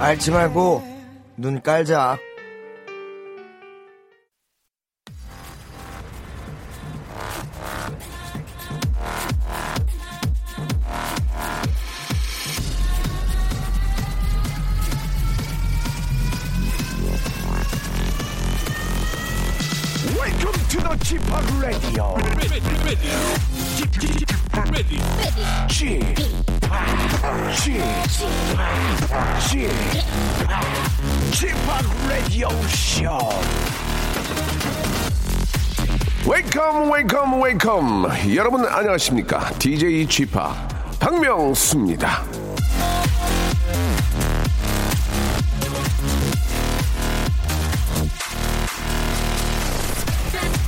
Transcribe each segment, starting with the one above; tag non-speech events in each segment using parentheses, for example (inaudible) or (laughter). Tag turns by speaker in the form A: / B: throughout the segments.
A: 앓지 말고 눈 깔자.
B: 안녕하십니까 DJ Chip 박명수입니다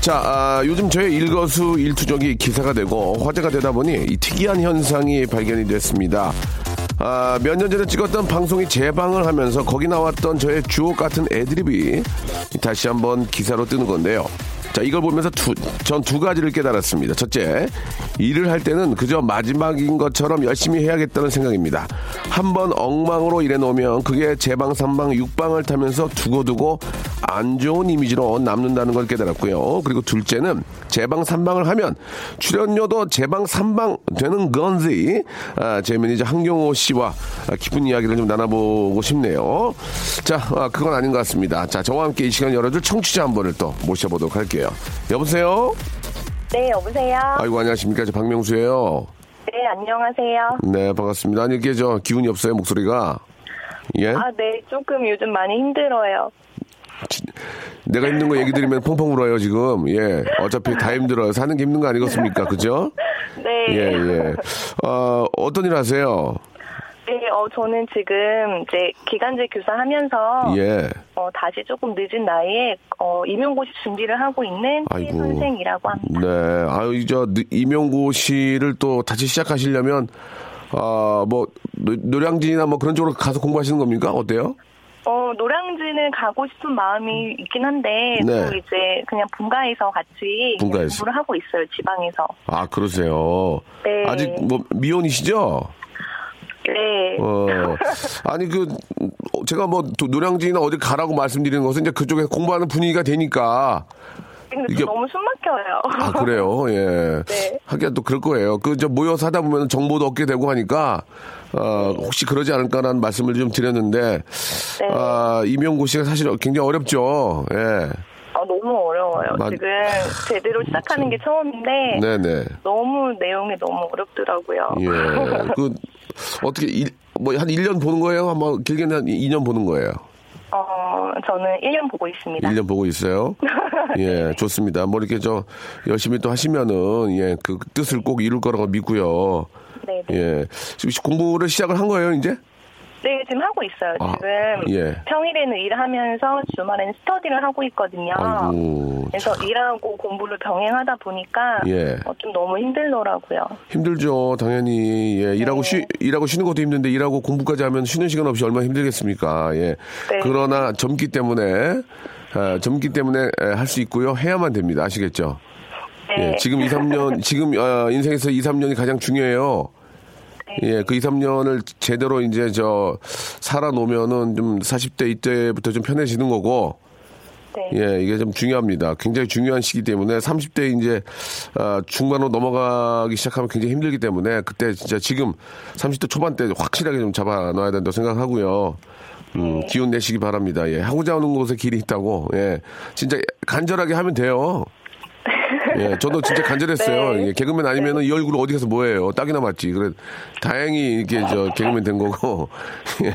B: 자, 아, 요즘 저의 일거수 일투족이 기사가 되고 화제가 되다 보니 이 특이한 현상이 발견이 됐습니다. 아, 몇 년 전에 찍었던 방송이 재방을 하면서 거기 나왔던 저의 주옥 같은 애드립이 다시 한번 기사로 뜨는 건데요. 자, 이걸 보면서 전 두 가지를 깨달았습니다. 첫째, 일을 할 때는 그저 마지막인 것처럼 열심히 해야겠다는 생각입니다. 한 번 엉망으로 일해 놓으면 그게 제방, 삼방, 육방을 타면서 두고두고 안 좋은 이미지로 남는다는 걸 깨달았고요. 그리고 둘째는 제방, 삼방을 하면 출연료도 제방, 삼방 되는 건지, 아, 제 매니저 한경호 씨와 깊은 이야기를 좀 나눠보고 싶네요. 자, 아, 그건 아닌 것 같습니다. 자, 저와 함께 이 시간 열어줄 청취자 한 분을 또 모셔보도록 할게요. 여보세요?
C: 네, 여보세요?
B: 아이고, 안녕하십니까. 저 박명수예요.
C: 네, 안녕하세요.
B: 네, 반갑습니다. 아니, 이게 저 기운이 없어요, 목소리가. 예?
C: 아, 네, 조금 요즘 많이 힘들어요.
B: 내가 힘든 거 얘기 드리면 펑펑 울어요, 지금. 예. 어차피 다 힘들어요. 사는 게 힘든 거 아니겠습니까? 그죠? (laughs)
C: 네.
B: 예, 예. 어, 어떤 일 하세요?
C: 네, 어, 저는 지금 이제 기간제 교사하면서
B: 예.
C: 어, 다시 조금 늦은 나이에 어, 임용고시 준비를 하고 있는
B: 아이고.
C: 선생이라고 합니다.
B: 네. 아유, 이저 임용고시를 또 다시 시작하시려면, 아, 뭐, 노- 노량진이나 뭐 그런 쪽으로 가서 공부하시는 겁니까? 어때요?
C: 어, 노량진을 가고 싶은 마음이 있긴 한데
B: 네.
C: 또 이제 그냥 본가에서 같이
B: 본가에서.
C: 공부를 하고 있어요, 지방에서.
B: 아, 그러세요.
C: 네.
B: 아직 뭐 미혼이시죠?
C: 네.
B: 어, 아니 그 어, 제가 뭐 도- 노량진이나 어디 가라고 말씀드리는 것은 이제 그쪽에 공부하는 분위기가 되니까 이게-
C: 너무 숨 막혀요.
B: 아 그래요, 예. (laughs)
C: 네.
B: 하긴 또 그럴 거예요. 그 저 모여서 하다 보면 정보도 얻게 되고 하니까 어, 혹시 그러지 않을까라는 말씀을 좀 드렸는데
C: 네.
B: 아 임용고시가 사실 굉장히 어렵죠. 예.
C: 아, 너무 어려워요.
B: 맞-
C: 지금 제대로 시작하는 게 처음인데
B: 네네.
C: 너무 내용이 너무 어렵더라고요.
B: 예. (laughs) 그 어떻게 뭐한 1년 보는 거예요? 한번 길게는 한 2년 보는 거예요.
C: 어, 저는 1년 보고 있습니다.
B: 1년 보고 있어요. (laughs) 예, 좋습니다. 뭐 이렇게 저 열심히 또 하시면은 예, 그 뜻을 꼭 이룰 거라고 믿고요.
C: 네, 네.
B: 예. 지금 공부를 시작을 한 거예요, 이제?
C: 네, 지금 하고 있어요.
B: 아,
C: 지금
B: 예.
C: 평일에는 일하면서 주말에는 스터디를 하고 있거든요.
B: 아이고.
C: 그래서 일하고 공부를 병행하다 보니까
B: 예.
C: 어, 좀 너무 힘들더라고요.
B: 힘들죠, 당연히. 예, 일하고
C: 네.
B: 쉬, 일하고 쉬는 것도 힘든데 일하고 공부까지 하면 쉬는 시간 없이 얼마나 힘들겠습니까? 예.
C: 네.
B: 그러나 젊기 때문에 아, 젊기 때문에 할 수 있고요. 해야만 됩니다. 아시겠죠?
C: 네.
B: 예, 지금 2, 3년, 지금 어, 인생에서 2, 3년이 가장 중요해요. 예, 그 2, 3년을 제대로 이제 저 살아놓으면은 좀 40대 이때부터 좀 편해지는 거고,
C: 네.
B: 예, 이게 좀 중요합니다. 굉장히 중요한 시기 때문에 30대 이제 아, 중반으로 넘어가기 시작하면 굉장히 힘들기 때문에 그때 진짜 지금 30대 초반 때 확실하게 좀 잡아 놔야 된다고 생각하고요. 음, 기운 내시기 바랍니다. 예, 하고자 하는 곳에 길이 있다고, 예, 진짜 간절하게 하면 돼요. 예, 저도 진짜 간절했어요.
C: 네.
B: 예, 개그맨 아니면 은 이 얼굴을 어디 가서 뭐 해요? 딱이나 맞지. 그래, 다행히 이렇게 저 개그맨 된 거고. (laughs) 예.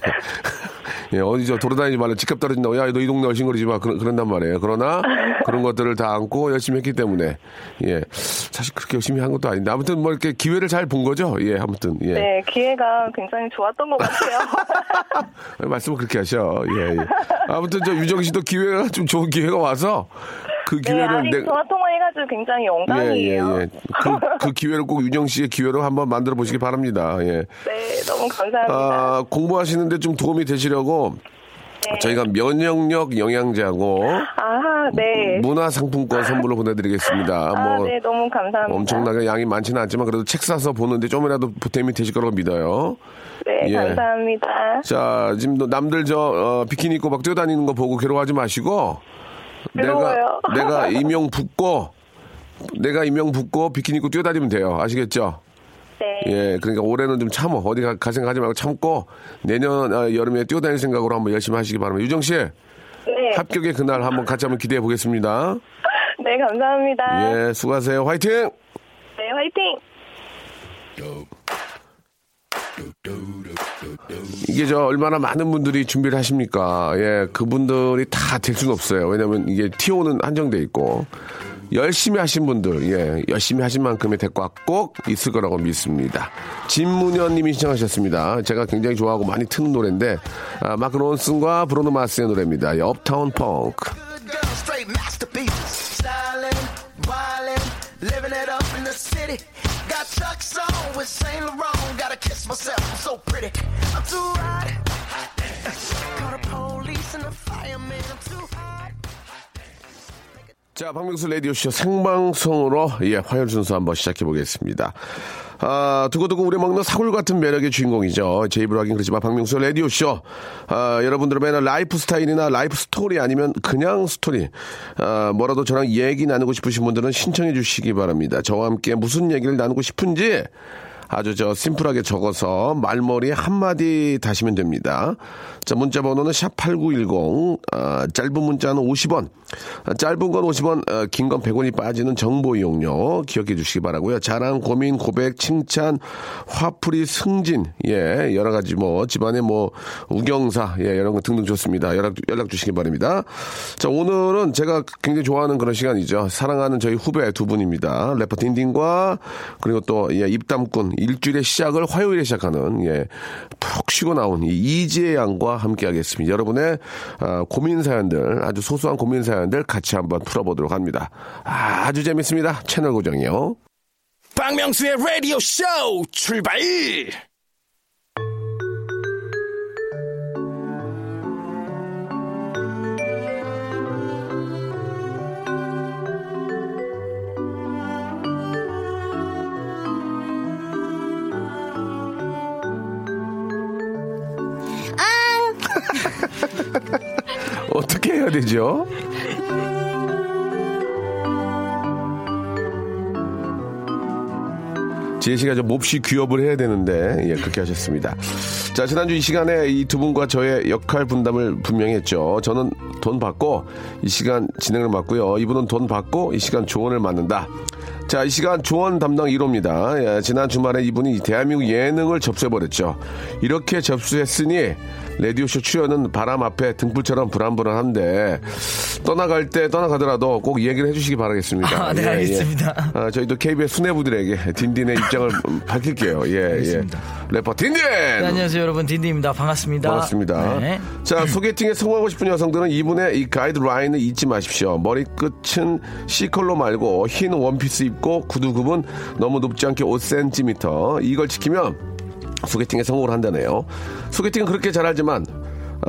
B: 예, 어디 저 돌아다니지 말라. 집값 떨어진다고. 야, 너 이 동네 얼씬거리지 마. 그런, 그런단 말이에요. 그러나 그런 것들을 다 안고 열심히 했기 때문에. 예. 사실 그렇게 열심히 한 것도 아닌데. 아무튼 뭐 이렇게 기회를 잘 본 거죠. 예, 아무튼. 예.
C: 네, 기회가 굉장히 좋았던 것 같아요. (laughs)
B: 말씀을 그렇게 하셔. 예, 예. 아무튼 저 유정 씨도 기회가 좀 좋은 기회가 와서 그
C: 네,
B: 기회를
C: 아니,
B: 내-
C: 전화 통화해가지고 굉장히
B: 예,
C: 영광이에요.
B: 예, 예. 그, (laughs) 그 기회를 꼭 윤정 씨의 기회로 한번 만들어 보시기 바랍니다. 예.
C: 네, 너무 감사합니다.
B: 아, 공부하시는데 좀 도움이 되시려고
C: 네.
B: 저희가 면역력 영양제하고
C: 아, 네.
B: 문화상품권 선물로 보내드리겠습니다.
C: 아,
B: 뭐
C: 네, 너무 감사합니다.
B: 엄청나게 양이 많지는 않지만 그래도 책 사서 보는데 좀이라도 보탬이 되실 거라고 믿어요.
C: 네,
B: 예.
C: 감사합니다.
B: 자, 지금 너- 남들 저 어, 비키니 입고 막 뛰어다니는 거 보고 괴로워하지 마시고
C: 괴로워요. (laughs)
B: 내가 이명 붙고 내가 이명 붙고 비키니 입고 뛰어다니면 돼요. 아시겠죠?
C: 네.
B: 예, 그러니까 올해는 좀 참어. 어디 가, 갈 생각하지 말고 참고 내년 아, 여름에 뛰어다닐 생각으로 한번 열심히 하시기 바랍니다. 유정 씨,
C: 네.
B: 합격의 그날 한번 같이 한번 기대해 보겠습니다. (laughs)
C: 네, 감사합니다.
B: 예, 수고하세요. 화이팅!
C: 네, 화이팅!
B: 이게 저 얼마나 많은 분들이 준비를 하십니까? 예, 그분들이 다 될 수는 없어요. 왜냐면 이게 티오는 한정돼 있고 열심히 하신 분들, 예, 열심히 하신 만큼의 대가 꼭 있을 거라고 믿습니다. 진문현님이 신청하셨습니다. 제가 굉장히 좋아하고 많이 트는 노래인데 아, 마크 론슨과 브로노 마스의 노래입니다. 예, 업타운 펑크.
D: the city. Got Chuck's on with Saint Laurent. Gotta kiss myself, I'm so pretty. I'm too hot. Call the police and the fireman. I'm too hot.
B: 자, 박명수 라디오쇼 생방송으로, 예, 화요일 순서 한번 시작해 보겠습니다. 아, 두고두고 우려 먹는 사골 같은 매력의 주인공이죠. 제 입으로 하긴 그렇지만 박명수 라디오쇼. 아, 여러분들은 맨날 라이프 스타일이나 life story 아니면 그냥 스토리. 아, 뭐라도 저랑 얘기 나누고 싶으신 분들은 신청해 주시기 바랍니다. 저와 함께 무슨 얘기를 나누고 싶은지 아주 저 심플하게 적어서 말머리에 한마디 다시면 됩니다. 자, 문자 번호는 샵8910, 아, 짧은 문자는 50원, 아, 짧은 건 50원, 아, 긴건 100원이 빠지는 정보 이용료 기억해 주시기 바라고요 자랑, 고민, 고백, 칭찬, 화풀이, 승진, 예, 여러 가지 뭐, 집안의 뭐, 우경사, 예, 이런 거 등등 좋습니다. 연락, 연락 주시기 바랍니다. 자, 오늘은 제가 굉장히 좋아하는 그런 시간이죠. 사랑하는 저희 후배 두 분입니다. 래퍼 딘딘과 그리고 또, 예, 입담꾼, 일주일의 시작을 화요일에 시작하는, 예, 푹 쉬고 나온 이 이지혜 양과 함께 하겠습니다. 여러분의 아, 고민 사연들, 아주 소소한 고민 사연들 같이 한번 풀어보도록 합니다. 아, 아주 재밌습니다. 채널 고정이요.
E: 박명수의 라디오 쇼 출발!
B: 해야 되죠? 지혜 씨가 좀 몹시 귀업을 해야 되는데, 예, 그렇게 하셨습니다. 자, 지난주 이 시간에 이 두 분과 저의 역할 분담을 분명히 했죠. 저는 돈 받고 이 시간 진행을 맡고요. 이분은 돈 받고 이 시간 조언을 맡는다. 자, 이 시간 조언 담당 1호입니다. 예, 지난 주말에 이분이 대한민국 예능을 접수해버렸죠. 이렇게 접수했으니 라디오쇼 출연은 바람 앞에 등불처럼 불안불안한데 떠나갈 때 떠나가더라도 꼭 얘기를 해주시기 바라겠습니다.
F: 아, 네, 알겠습니다.
B: 아, 저희도 KBS 수뇌부들에게 딘딘의 입장을 음, 밝힐게요. 예,
F: 알겠습니다.
B: 예. 래퍼 딘딘!
F: 네, 안녕하세요 여러분 딘디입니다 반갑습니다
B: 반갑습니다.
F: 네.
B: 자, 소개팅에 성공하고 싶은 여성들은 이분의 이 가이드라인을 잊지 마십시오. 머리끝은 C컬러 말고 흰 원피스 입고 구두굽은 너무 높지 않게 5cm. 이걸 지키면 소개팅에 성공을 한다네요. 소개팅은 그렇게 잘하지만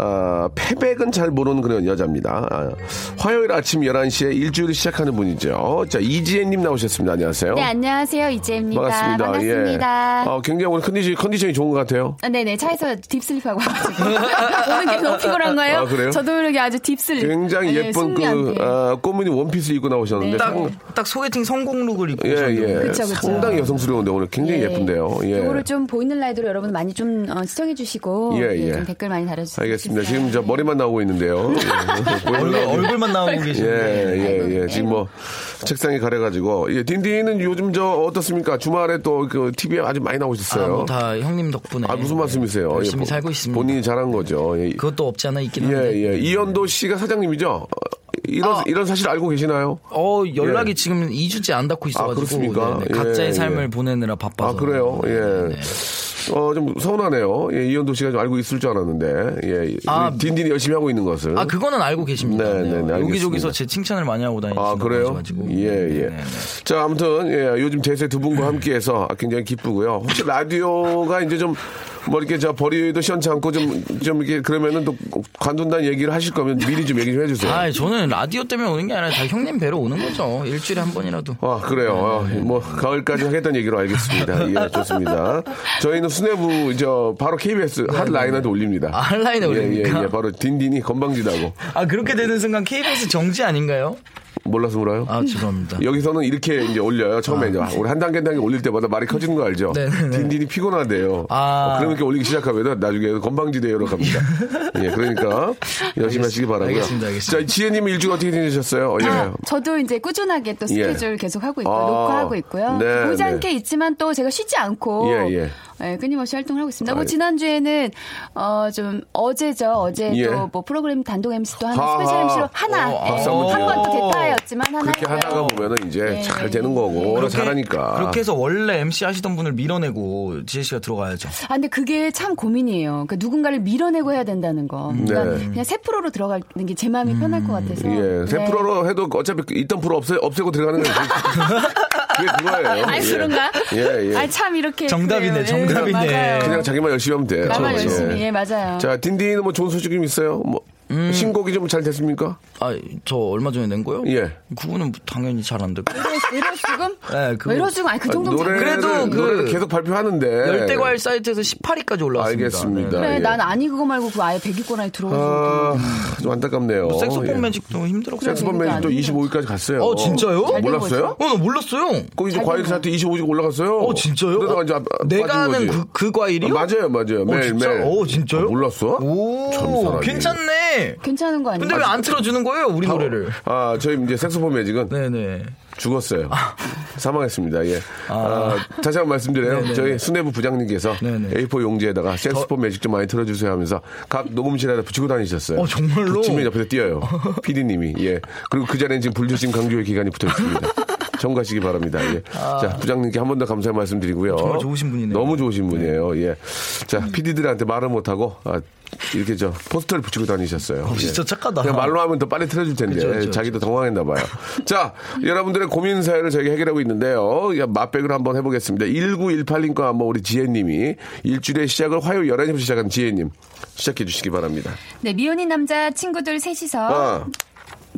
B: 아, 패백은 잘 모르는 그런 여자입니다. 아, 화요일 아침 11시에 일주일을 시작하는 분이죠. 자, 이지혜님 나오셨습니다. 안녕하세요.
G: 네, 안녕하세요. 지혜입니다.
B: 반갑습니다.
G: 반갑습니다.
B: 예. 어, 굉장히 오늘 컨디션이, 컨디션이 좋은 것 같아요.
G: 아, 네네, 차에서 deep sleep하고 와가지고. (laughs) 오는 게 너무 피곤한 거예요?
B: 아, 그래요?
G: 저도 모르게 아주 deep sleep.
B: 굉장히
G: 네,
B: 예쁜 그,
G: 네.
B: 아, 꽃무늬 원피스 입고 나오셨는데.
G: 네.
B: 상-
F: 딱, 딱 소개팅 성공룩을 입고
B: 예. 예.
G: 그쵸, 그쵸.
B: 상당히 여성스러운데 오늘 굉장히 예. 쁜데요 예.
G: 이거를 좀 보이는 라디오로 여러분 많이 좀 어, 시청해주시고.
B: 예,
G: 예,
B: 예.
G: 좀 댓글 많이 달아주세요.
B: 알겠습니다. 지금 저 머리만 나오고 있는데요. (laughs) 예.
F: 얼굴, 얼굴 만 나오고
B: 예,
F: 계시는데
B: 예, 예. 지금 뭐 책상에 가려가지고. 예, 딘딘은 요즘 저 어떻습니까? 주말에 또 그 TV에 아주 많이
F: 아,
B: 나오셨어요.
F: 뭐다 형님 덕분에
B: 아, 무슨 말씀이세요?
F: 열심히
B: 예,
F: 살고 있습니다
B: 본인이 잘한 거죠. 예,
F: 그것도 없지 않아 있긴
B: 예,
F: 한데
B: 예. 이현도 씨가 사장님이죠? 어, 이런,
F: 아.
B: 이런 사실 알고 계시나요?
F: 어 연락이
B: 예.
F: 지금 2주째 안 닿고 있어가지고
B: 그렇습니까?
F: 네네, 각자의
B: 예,
F: 삶을
B: 예.
F: 보내느라 바빠서
B: 아, 그래요? 예.
F: 네.
B: 어, 좀 서운하네요. 예, 이현도 씨가 좀 알고 있을 줄 알았는데. 예.
F: 아,
B: 우리 딘딘이 열심히 하고 있는 것을.
F: 아 그거는 알고 계십니다
B: 네, 네, 네, 알겠습니다.
F: 여기저기서 제 칭찬을 많이 하고 다니시는
B: 아, 그래요?
F: 가지고
B: 예, 예.
F: 네, 네.
B: 자, 아무튼, 예, 요즘 대세 두 분과 함께 해서 굉장히 기쁘고요. 혹시 라디오가 이제 좀, 뭐 이렇게 저 버리도 시원치 않고 좀, 좀 이렇게 그러면은 또 관둔다는 얘기를 하실 거면 미리 좀 얘기 좀 해주세요.
F: 아, 저는 라디오 때문에 오는 게 아니라 다 형님 뵈러 오는 거죠. 일주일에 한 번이라도.
B: 아, 그래요. 어, 뭐, 가을까지 하겠다는 얘기로 알겠습니다. 예, 좋습니다. 저희는 수뇌부, 저, 바로 KBS 핫라인한테 올립니다.
F: 아, 핫라인에
B: 예,
F: 올립니까?
B: 예, 예, 바로 딘딘이 건방지다고.
F: 아, 그렇게 되는 순간 KBS 정지 아닌가요?
B: 몰라서 물어요?
F: 아, 죄송합니다. (laughs)
B: 여기서는 이렇게 이제 올려요. 처음에 이제 우리 한 단계 한 단계 올릴 때마다 말이 커지는 거 알죠?
F: 아. 네네 네.
B: 딘딘이 피곤하대요.
F: 아.
B: 어, 그러면 이렇게 올리기 시작하면 나중에 건방지대요로 갑니다. (laughs) 예, 그러니까 열심히 하시기 바라고요.
F: 알겠습니다, 알겠습니다.
B: 자, 지혜님 일주일간 어떻게 지내셨어요? 예.
G: 아, 저도 이제 꾸준하게 또 스케줄
B: 예.
G: 계속 하고 있고
B: 아,
G: 녹화하고 있고요.
B: 네,
G: 보지
B: 네.
G: 않게 있지만 또 제가 쉬지 않고
B: 예, 예.
G: 예, 끊임없이 활동을 하고 있습니다. 뭐
B: 아이.
G: 지난주에는 어 좀 어제죠. 어제
B: 예.
G: 또뭐 프로그램 단독 MC도 하나. 스페셜 MC로 하나
F: 어,
G: 예,
B: 박수 한번
G: 한번또
B: 주세 요.
G: 대타였지만 하나
B: 그렇게. 하다가 보면은 이제
G: 네.
B: 잘 되는 거고 워낙 잘하니까.
F: 그렇게 해서 원래 MC 하시던 분을 밀어내고 지혜 씨가 들어가야죠.
G: 아, 근데 그게 참 고민이에요. 그러니까 누군가를 밀어내고 해야 된다는 거. 그러니까
B: 네.
G: 그냥 새 프로로 들어가는 게 제 마음이 편할 것 같아서.
B: 예, 새
G: 네.
B: 프로로 해도 어차피 있던 프로 없애, 없애고 들어가는 거예요. 그게 그거예요. (laughs)
G: 아니,
B: 예.
G: 그런가?
B: 예, 예.
G: 아니, 참 이렇게.
F: 정답이네,
G: 그래요. 예,
F: 정답이네.
G: 맞아요.
B: 그냥 자기만 열심히 하면 돼.
G: 나만
B: 예.
G: 열심히. 예, 맞아요.
B: 자, 딘딘은 뭐 좋은 소식 좀 있어요? 뭐,
F: 음.
B: 신곡이 좀 잘 됐습니까?
F: 아, 저 얼마 전에 낸 거요?
B: 예.
F: 그거는 당연히 잘안 됐고.
G: 외로 수금? (laughs)
F: 네, 그거-
G: 외로 수금? 아니, 그 정도면
B: 노래를,
G: 잘
F: 그래도 그
B: 계속 발표하는데.
F: 열대과일 사이트에서 18위까지 올라왔습니다.
B: 알겠습니다.
F: 네.
G: 그래,
B: 예.
G: 난 아니 그거 말고 그 아예 100위권 안에 들어오는
B: 아,
G: 것도.
B: 좀 안타깝네요.
F: 색소폰
B: 예.
F: 매직도 힘들었고.
G: 그러니까
B: 매직도
G: 안
B: 25위까지 갔어요.
F: 어, 진짜요?
G: 잘된
B: 몰랐어요?
F: 어, 나 몰랐어요.
B: 거기 이제
G: 잘
B: 과일
G: 된
B: 사이트 25위 올라갔어요.
F: 어, 진짜요?
B: 그러다가
F: 어,
B: 이제 아-
F: 내가
B: 빠진
F: 아는
B: 거지.
F: 그, 그 과일이요?
B: 아, 맞아요, 맞아요.
F: 어,
B: 매일,
F: 진짜?
B: 매일.
F: 어, 진짜요?
B: 아, 몰랐어?
F: 오. 괜찮네.
G: 괜찮은 거 아니에요?
F: 근데 왜 안 틀어주는 거예요, 우리 노래를?
B: 아, 저희 이제 색소폰 매직은
F: 네네.
B: 죽었어요. 사망했습니다. 예. 아, 다시 한번 말씀드려요.
F: 네네.
B: 저희 수뇌부 부장님께서
F: 네네.
B: A4 용지에다가 색소폰 매직 좀 많이 틀어주세요 하면서 각 녹음실에다 붙이고 다니셨어요.
F: 어, 정말로?
B: 붙이면 옆에서 뛰어요. (laughs) PD님이. 예. 그리고 그 자리엔 지금 불조심 강조의 기간이 붙어 있습니다. (laughs) 청가시기 바랍니다. 예. 자, 부장님께 한 번 더 감사의 말씀 드리고요.
F: 아. 정말 좋으신 분이네요.
B: 너무 좋으신 분이에요. 예. 자, PD들한테 말을 못하고, 아, 이렇게 저 포스터를 붙이고 다니셨어요. 예.
F: 진짜 착하다.
B: 그냥 말로 하면 더 빨리 틀어줄 텐데
F: 그쵸, 그쵸,
B: 자기도 당황했나 봐요. (laughs) 자, 여러분들의 고민 사연을 저희가 해결하고 있는데요. 야, 맛백을 한번 해보겠습니다. 1918님과 한번 우리 지혜님이 일주일의 시작을 화요일 11시부터 시작한 지혜님 시작해 주시기 바랍니다.
G: 네, 미혼인 남자 친구들 셋이서
B: 아,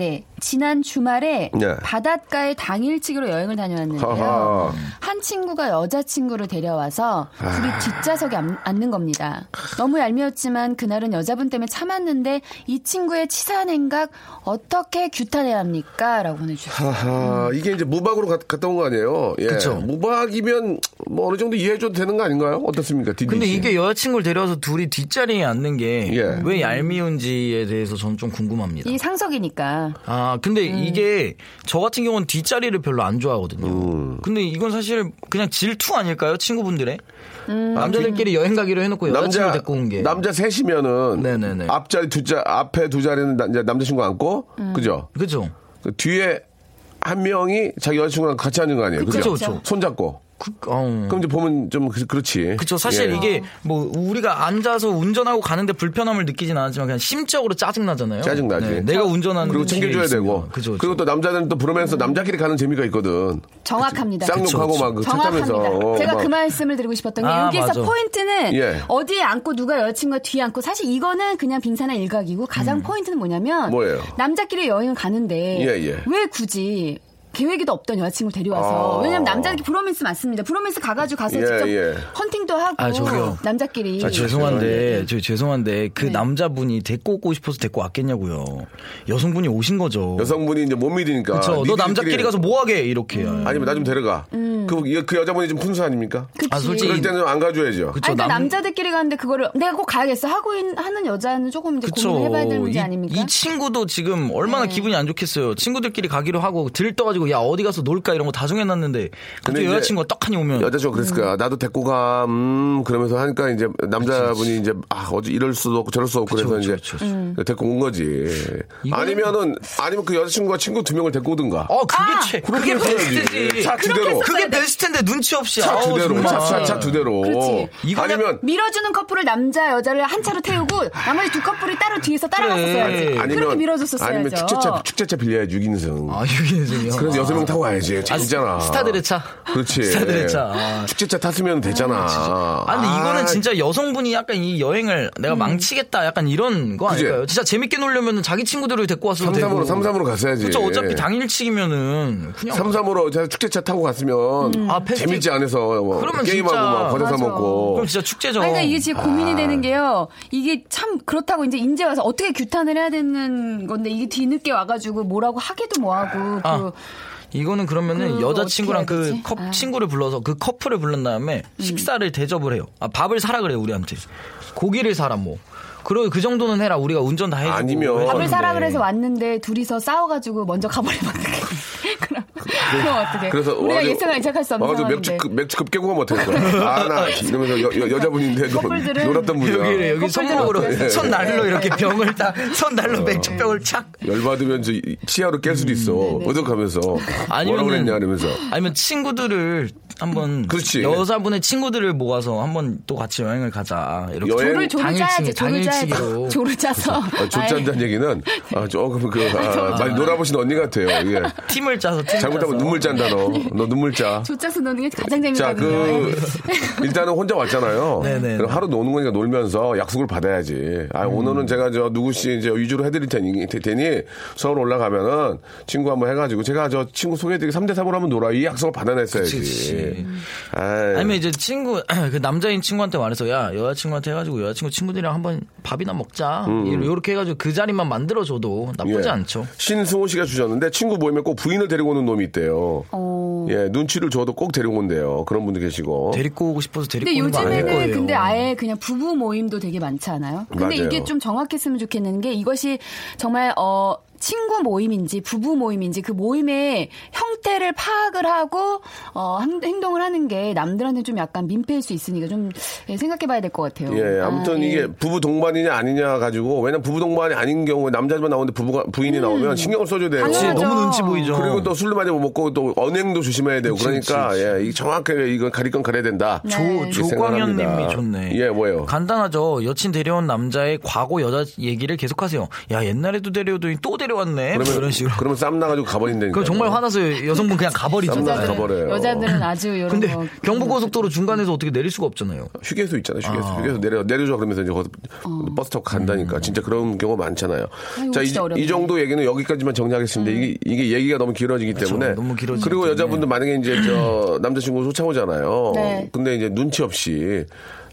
G: 네, 지난 주말에
B: 네.
G: 바닷가에 당일치기로 여행을 다녀왔는데요.
B: 하하.
G: 한 친구가 여자친구를 데려와서 둘이
B: 아.
G: 뒷좌석에 앉- 앉는 겁니다. 너무 얄미웠지만 그날은 여자분 때문에 참았는데 이 친구의 치사한 행각 어떻게 규탄해야 합니까? 라고 보내주셨어요.
B: 하하, 이게 이제 무박으로 가- 갔다 온 거 아니에요? 예.
F: 그쵸.
B: 무박이면 뭐 어느 정도 이해해줘도 되는 거 아닌가요? 어떻습니까? 디디
F: 근데
B: 씨?
F: 이게 여자친구를 데려와서 둘이 뒷자리에 앉는 게
B: 예.
F: 왜 얄미운지에 대해서 저는 좀 궁금합니다.
G: 이 상석이니까.
F: 아, 근데
G: 음.
F: 이게 저 같은 경우는 뒷자리를 별로 안 좋아하거든요.
B: 음.
F: 근데 이건 사실 그냥 질투 아닐까요? 친구분들의?
G: 음.
F: 남자들끼리 여행 가기로 해놓고 여자친구 데리고 온 게.
B: 남자 셋이면은
F: 네네네.
B: 앞자리 두 자, 앞에 두 자리는 나- 남자친구 앉고,
G: 음.
B: 그죠?
F: 그죠?
B: 그 뒤에 한 명이 자기 여자친구랑 같이 앉는 거 아니에요? 그죠?
F: 그쵸, 그쵸.
B: 손잡고.
F: 그, 어.
B: 그럼 이제 보면 좀 그, 렇지
F: 그쵸. 사실
B: 예.
F: 이게 뭐 우리가 앉아서 운전하고 가는데 불편함을 느끼진 않았지만 그냥 심적으로 짜증 나잖아요.
B: 짜증 나지.
F: 네, 내가 운전하는
B: 그리고 챙겨줘야. 되고.
F: 그죠.
B: 그리고 또 남자들은 또 부르면서 남자끼리 가는 재미가 있거든.
G: 정확합니다.
B: 쌍욕하고 막그 찾자면서.
G: 정확합니다.
B: 어,
G: 제가
B: 막.
G: 그 말씀을 드리고 싶었던 게
F: 아,
G: 여기에서
F: 맞아.
G: 포인트는
B: 예.
G: 어디에 앉고 누가 여자친구가 뒤에 앉고 사실 이거는 그냥 빙산의 일각이고 가장 포인트는 뭐냐면
B: 뭐예요?
G: 남자끼리 여행을 가는데
B: 예, 예.
G: 왜 굳이 계획에도 없던 여자친구 데려와서
B: 아.
G: 왜냐면 남자들끼리 브로맨스 많습니다. 브로맨스 가가지고 가서
B: 예,
G: 직접
B: 예.
G: 헌팅도 하고
F: 아, 저기요.
G: 남자끼리
F: 아, 죄송한데, 저 죄송한데, 그
G: 네.
F: 남자분이 데리고 오고 싶어서 데리고 왔겠냐고요. 여성분이 오신 거죠.
B: 여성분이 이제 못 믿으니까.
F: 그쵸. 너 남자끼리 가서 뭐 하게? 이렇게.
B: 아니면 나 좀 데려가. 그, 그 여자분이 좀 fun수 아닙니까?
G: 음. 그치.
F: 아, 솔직히
B: 그럴 때는 안 가줘야죠.
F: 그쵸.
G: 아니, 그러니까
F: 남-
G: 남자들끼리 가는데 그거를 내가 꼭 가야겠어 하고 있- 하는 여자는 조금 이제
F: 그쵸.
G: 고민해봐야 될 문제
F: 이,
G: 아닙니까?
F: 이 친구도 지금 얼마나
G: 네.
F: 기분이 안 좋겠어요. 친구들끼리 가기로 하고 들떠가지고 야 어디 가서 놀까 이런 거 다 정해놨는데
B: 근데
F: 갑자기 여자친구가 떡하니 오면
B: 여자친구가 그랬을 거야. 나도 데리고 가, 음, 그러면서 하니까 이제 남자분이 이제, 아, 어제 이럴 수도 없고 저럴 수 없고
F: 그쵸,
B: 그래서
F: 그쵸,
B: 이제
F: 그쵸.
B: 데리고 온 거지. 아니면은, 아니면 그 여자친구가 친구 두 명을 데리고 오든가.
F: 어 그게 최
B: 그렇게
F: 그게. 베스트지.
B: 차두 대로.
F: 그게 베스트인데 눈치 없이
B: 차두
F: 아우,
B: 대로.
F: 정말.
B: 차, 차, 차두 대로. 아니면,
G: 밀어주는 커플을 남자 여자를 한 차로 태우고 나머지 두 커플이 따로 뒤에서 따라갔었어야지.
F: 그래.
G: 그렇게
B: 아니면,
G: 밀어줬었어야죠.
B: 아니면 축제차, 축제차 빌려야지, 6인승.
F: 아 유기생이요.
B: 그래서 여섯 명 타고 가야지. 재밌잖아.
F: 스타들의 차.
B: 그렇지.
F: 스타들의 차. 아.
B: 축제차 탔으면 됐잖아.
F: 아, 근데 이거는 진짜 여성분이 약간 이 여행을 내가 망치겠다 약간 이런 거? 아닐까요? 진짜 재밌게 놀려면 자기 친구들을 데리고 왔어도 되고.
B: 335로, 335로 갔어야지.
F: 그렇죠. 어차피 당일치기면은 그냥
B: 335로 축제차 타고 갔으면
F: 아, 페스티-
B: 재밌지 않아서 뭐
F: 그러면
B: 게임하고
F: 진짜-
B: 막 과자 사. 먹고.
F: 그럼 진짜 축제죠.
G: 아니, 그러니까 이게 지금 고민이
B: 아.
G: 되는 게요. 이게 참 그렇다고 이제 인제 와서 어떻게 규탄을 해야 되는 건데 이게 뒤늦게 와가지고 뭐라고 하기도 뭐하고
F: 아.
G: 그
F: 이거는 그러면은 여자친구랑
G: 어떻게 해야
F: 그
G: 되지?
F: 컵,
G: 아. 음.
F: 친구를 불러서 그 커플을 불른 다음에 식사를 대접을 해요. 아, 밥을 사라 그래요, 우리한테. 고기를 사라, 뭐. 그리고 그 정도는 해라. 우리가 운전 다 해주고.
B: 아니면.
G: 밥을 사라 그래서 왔는데 둘이서 싸워가지고 먼저 가버리면 어떡해. (laughs) 그럼, 그럼 어떡해.
B: 그래서
G: 우리가
B: 와가지고-
G: 예상을 예측할 수 없는
B: 와가지고 맥주
G: 상황인데.
B: 급- 맥주 급 깨고 가면 어떡할 거야. 아, 나 이러면서 여, 여, 여자분인데
G: 커플들은
B: 놀았던 분이야.
F: 여기, 여기 손목으로? 손 날로 이렇게 병을 딱, 손 날로
B: 어.
F: 맥주병을 착.
B: 열받으면 저 치아로 깰 수도 있어. 어떡하면서. 뭐라고
F: 음, 아니면은-
B: 그랬냐, 이러면서.
F: 아니면 친구들을 한번.
B: 그렇지.
F: 여자분의 친구들을 모아서 한번 또 같이 여행을 가자. 이렇게.
B: 여행-
G: 조를 조를 짜야지.
F: 당일치기,
G: 조를 짜야지. (laughs)
F: 당일치기로.
G: 조를 짜서.
B: 아, 족잔다는 얘기는 아, 조금 그, 아, (laughs) 많이 놀아보신 언니 같아요. 예.
F: 팀을 짜서 팀을
B: 잘못하면
F: 짜서.
B: 눈물 짠다, (laughs) 너. 너 눈물 짜.
G: 조 짜서 노는 게 가장
B: 자,
G: 재밌거든요.
B: 그, (laughs) 일단은 혼자 왔잖아요.
F: 네네. (laughs)
B: 그럼 하루 노는 거니까 놀면서 약속을 받아야지. 아,
F: 음.
B: 오늘은 제가 저 누구 씨 이제 위주로 해드릴 테니, 테- 테니 서울 올라가면은 친구 한번 해가지고 제가 저 친구 소개해드리고 3대 3으로 한번 놀아. 이 약속을 받아냈어야지.
F: 그치, 아니면 이제 친구 (clears throat) 그 남자인 친구한테 말해서 야 여자친구한테 해가지고 여자친구 친구들이랑 한번 밥이나 먹자 이렇게 해가지고 그 자리만 만들어줘도 나쁘지
B: 음. 예.
F: 않죠.
B: 신승호 씨가 주셨는데 친구 모임에 꼭 부인을 데리고 오는 놈이 있대요.
G: 어.
B: 예, 눈치를 줘도 꼭 데리고 온대요. 그런 분도 계시고.
F: 데리고 오고 싶어서 데리고
G: 근데
F: 오는 거 아닐
G: 요즘에는. 근데 아예 그냥 부부 모임도 되게 많지 않아요? 근데
B: 맞아요.
G: 이게 좀 정확했으면 좋겠는 게 이것이 정말 어 친구 모임인지 부부 모임인지 그 모임의 형태를 파악을 하고 어 한- 행동을 하는 게 남들한테 좀 약간 민폐일 수 있으니까 좀 예, 생각해봐야 될 것 같아요.
B: 예,
G: 아,
B: 아무튼
G: 예.
B: 이게 부부 동반이냐 아니냐 가지고 왜냐면 부부 동반이 아닌 경우에 남자만 나오는데 부부가 부인이 나오면 신경을 써줘야 돼요.
G: 음. 당연하죠.
F: 그치, 너무 눈치 보이죠.
B: 그리고 또 술도 많이 못 먹고 또 언행도 조심해야 되고 그러니까
F: 그치,
B: 예, 이 정확하게 이건 가릴 건 가려야 된다.
G: 네.
F: 조,
B: 이렇게
F: 조광현
B: 생각합니다.
F: 님이 좋네.
B: 예, 뭐예요?
F: 간단하죠. 여친 데려온 남자의 과거 여자 얘기를 계속하세요. 야, 옛날에도 데려오더니 또 데려 왔네. 뭐 이런 식으로.
B: 그러면 쌈 나가지고 가버린다니까.
F: 그럼 정말 화나서 여성분 그냥 가버리죠.
B: 쌈나
G: 여자들은,
B: 가버려요.
G: 여자들은 아주 이런
F: 근데
G: 거
F: 경부고속도로 중간에서 어떻게 내릴 수가 없잖아요.
B: 휴게소 있잖아요. 휴게소. 휴게소 내려 내려줘 그러면서 이제 거기 버스 타고 간다니까. 진짜 그런 경우가 많잖아요.
G: 어. 아이고,
B: 자, 이.
G: 음.
B: 이 정도 얘기는 여기까지만 정리하겠습니다. 이게 이게 얘기가 너무 길어지기 때문에
F: 너무 길어지기
B: 그리고
F: 때문에.
B: 여자분들 만약에 이제 저 남자친구 쫓아오잖아요.
G: 네.
B: 근데 이제 눈치 없이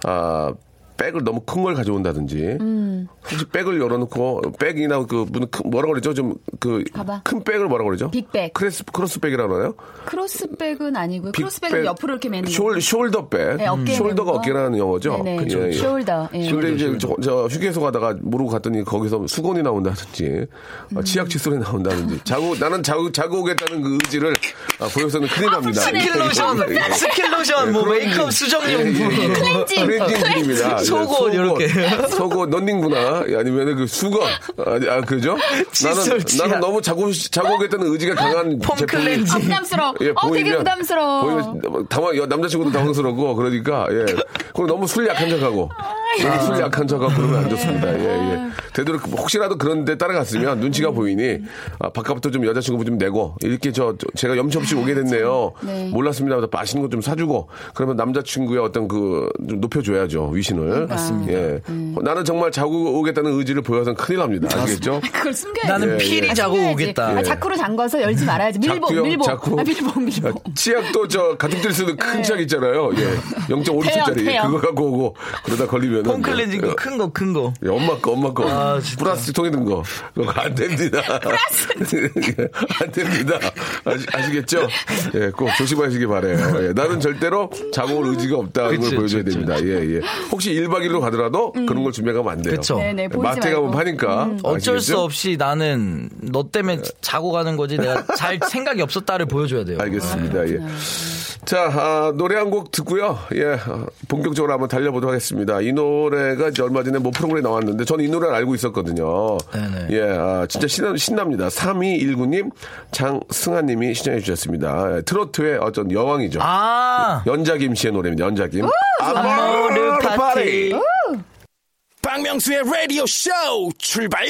B: 아 백을 너무 큰 걸 가져온다든지
G: 음.
B: 혹시 백을 열어놓고 백이나 그 무슨 큰- 뭐라 그러죠 좀 그? 큰 백을 뭐라 그러죠
G: big bag.
B: 크로스 크로스백이라 그러나요
G: 크로스백은 아니고요. 크로스백은 옆으로 이렇게 매는
B: 숄,
G: 거.
B: 숄더백.
G: 네, 어깨에
B: shoulder가. 어깨라는 영어죠.
G: 네네.
B: 예, 예.
G: Shoulder. 예.
B: 근데 이제 저, 저 휴게소 가다가 모르고 갔더니 거기서 수건이 나온다든지 어, 치약 칫솔이 나온다든지 자고 나는 자고 자고 오겠다는 그 의지를 아, 보여서는 큰일 납니다.
F: 스킨 로션, 스킨 로션, 뭐 메이크업
B: 일.
F: 수정용품.
B: 예, 예, 예.
G: 클렌징.
B: 클렌징 중입니다.
F: 속옷 이렇게. (laughs)
B: 속옷 난닝구나 아니면 그 수건 아, 아 그죠? (laughs) 나는. 나는 너무 자고 자고 오겠다는 의지가 강한
F: 폼
B: 제품이.
G: 아, 부담스러워. 어, 되게 부담스러워.
B: 보이면 당황, 여- 남자친구도 당황스럽고 그러니까 예. 그리고 너무 술 약한 척하고 너무 술 약한 척하고 그러면 안 좋습니다. 예, 예. 되도록 혹시라도 그런데 따라갔으면 눈치가 보이니 아, 밥값부터 좀 여자친구 좀 내고 이렇게 저, 저- 제가 염치 없이 오게 됐네요.
G: 네.
B: 몰랐습니다. 맛있는 거 좀 사주고 그러면 남자친구의 어떤 그 좀 높여줘야죠 위신을. 맞습니다. 예. 나는 정말 자고 오겠다는 의지를 보여서는 큰일 납니다. 아시겠죠?
G: 그걸 숨겨야지.
F: 나는
B: 예,
F: 필히
B: 예.
F: 자고. 오겠다.
G: 아, 자꾸로 잠궈서 열지 말아야지. 밀봉,
B: 자꾸요?
G: 밀봉.
B: 자꾸?
G: 아, 밀봉, 밀봉.
B: 야, 치약도 저 가족들이 쓰는 큰 치약 있잖아요. 예. 0.5리터짜리
G: 폐염, 폐염.
B: 그거 갖고 오고 그러다 걸리면
F: 은폼 클렌징
B: 어,
F: 큰 거, 큰 거.
B: 예, 엄마 거, 엄마 거.
F: 아, 진짜.
B: 플라스틱 통에 든 거. 그거 안 됩니다. 예, (laughs) 안 됩니다. 아시, 겠죠 예, 꼭 조심하시기 바래요. 예, 나는 절대로 자고 올 의지가 없다는
F: 그치,
B: 걸 보여줘야
F: 그치,
B: 됩니다. 예, 예. 혹시 1박 2일로 가더라도 그런 걸 준비하면 안 돼요.
F: 그쵸.
G: 네네, 보이지
B: 마트에 가면. 파니까.
F: 어쩔 수? 없이 나는 너 때문에 자고 가는 거지 내가 잘 생각이 없었다를 보여줘야 돼요.
B: 알겠습니다. 예. 자, 아, 노래 한 곡 듣고요. 예, 아, 본격적으로 한번 달려보도록 하겠습니다. 이 노래가 이제 얼마 전에 뭐 프로그램에 나왔는데 저는 이 노래를 알고 있었거든요.
F: 네네.
B: 예, 아, 진짜 신나, 신납니다. 3219님, 장승아님이 신청해 주셨습니다. 예, 트로트의 어떤 여왕이죠.
F: 아,
B: 연자김 씨의 노래입니다. 연자김.
F: 아모르 파티.
E: 박명수의 라디오 쇼 출발!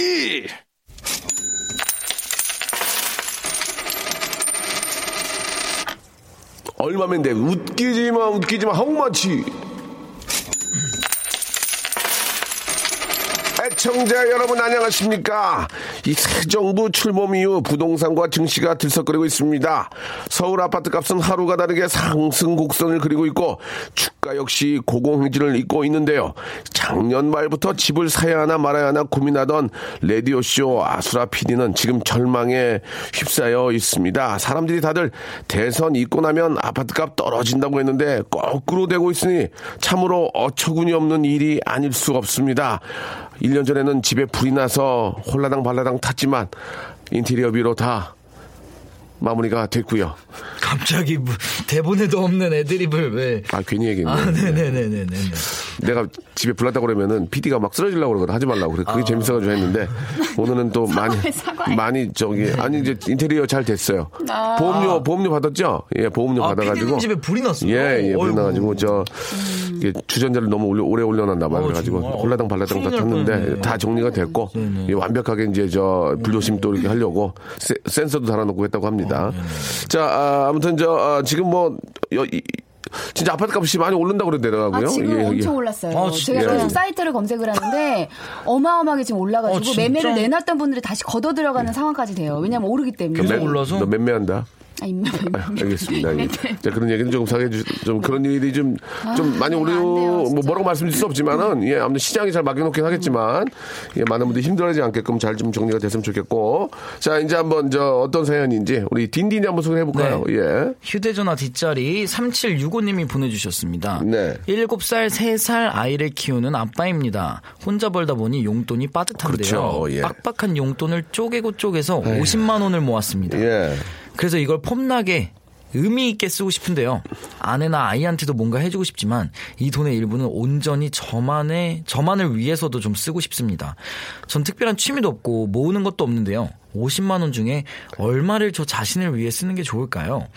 B: 얼마면 돼? 웃기지 마, 웃기지 마. 하우마치. 애청자 여러분 안녕하십니까? 이 새 정부 출범 이후 부동산과 증시가 들썩거리고 있습니다. 서울 아파트 값은 하루가 다르게 상승 곡선을 그리고 있고 주가 역시 고공행진을 잇고 있는데요. 작년 말부터 집을 사야 하나 말아야 하나 고민하던 레디오쇼 아수라 PD는 지금 절망에 휩싸여 있습니다. 사람들이 다들 대선 있고 나면 아파트값 떨어진다고 했는데 거꾸로 되고 있으니 참으로 어처구니 없는 일이 아닐 수 없습니다. 1년 전에는 집에 불이 나서 홀라당 발라당 탔지만 인테리어비로 다 마무리가 됐고요.
F: 갑자기 뭐 대본에도 없는 애드립을 왜?
B: 아 괜히 얘기했네.
F: 아, 네네네네네.
B: 내가 집에 불났다고 그러면은 PD가 막 쓰러지려고 그러거든 하지 말라고 그래. 그게 재밌어가지고 했는데 오늘은 또 많이
G: 사과해.
B: 많이 저기 아니 이제 인테리어 잘 됐어요. 보험료 보험료 받았죠? 예 보험료
F: 아,
B: 받아가지고
F: PD님 집에 불이 났어요?
B: 예, 예, 불이. 나가지고 저 이게 주전자를 너무 오래, 오래 올려놨나 봐요.
F: 어,
B: 그래가지고. 홀라당 발라당 다 탔는데. 다 정리가 됐고 예, 완벽하게 이제 저 불조심 또 이렇게 하려고 세- 센서도 달아놓고 했다고 합니다. 자 아, 무튼 저 아, 지금 뭐 여- 이- 진짜 아파트 값이 많이 오른다고 그러더라고요.
G: 아, 지금
B: 이게- 이게-
G: 엄청 올랐어요.
F: 아?
G: 제가 계속
B: 예.
G: 사이트를 검색을 하는데 어마어마하게 지금 올라가지고
F: 어, 진짜?
G: 매매를 내놨던 분들이 다시 걷어 들어가는 상황까지 돼요. 왜냐면 오르기 때문에.
B: 매-
F: 올라서?
B: 너 맴매한다.
G: 아,
B: 아, 알겠습니다. 예. 자, 그런 얘기는 조금 사게 주, 좀 그런 일이 좀, 좀 많이
G: 네, 돼요,
B: 뭐. 뭐라고 말씀드릴 수 없지만은, 예, 아무튼 시장이 잘 맡겨놓긴 하겠지만, 예, 많은 분들이 힘들어하지 않게끔 잘 좀 정리가 됐으면 좋겠고. 자, 이제 한번 저 어떤 사연인지 우리 딘딘이 한번 소개해 볼까요?
F: 네.
B: 예.
F: 휴대전화 뒷자리 3765님이 보내주셨습니다.
B: 네.
F: 7살, 3살 아이를 키우는 아빠입니다. 혼자 벌다 보니 용돈이 빠듯한데요.
B: 그렇죠, 예.
F: 빡빡한 용돈을 쪼개고 쪼개서 50만 원을 모았습니다.
B: 예.
F: 그래서 이걸 폼나게 의미 있게 쓰고 싶은데요. 아내나 아이한테도 뭔가 해주고 싶지만 이 돈의 일부는 온전히 저만의 저만을 위해서도 좀 쓰고 싶습니다. 전 특별한 취미도 없고 모으는 것도 없는데요. 50만 원 중에 얼마를 저 자신을 위해 쓰는 게 좋을까요?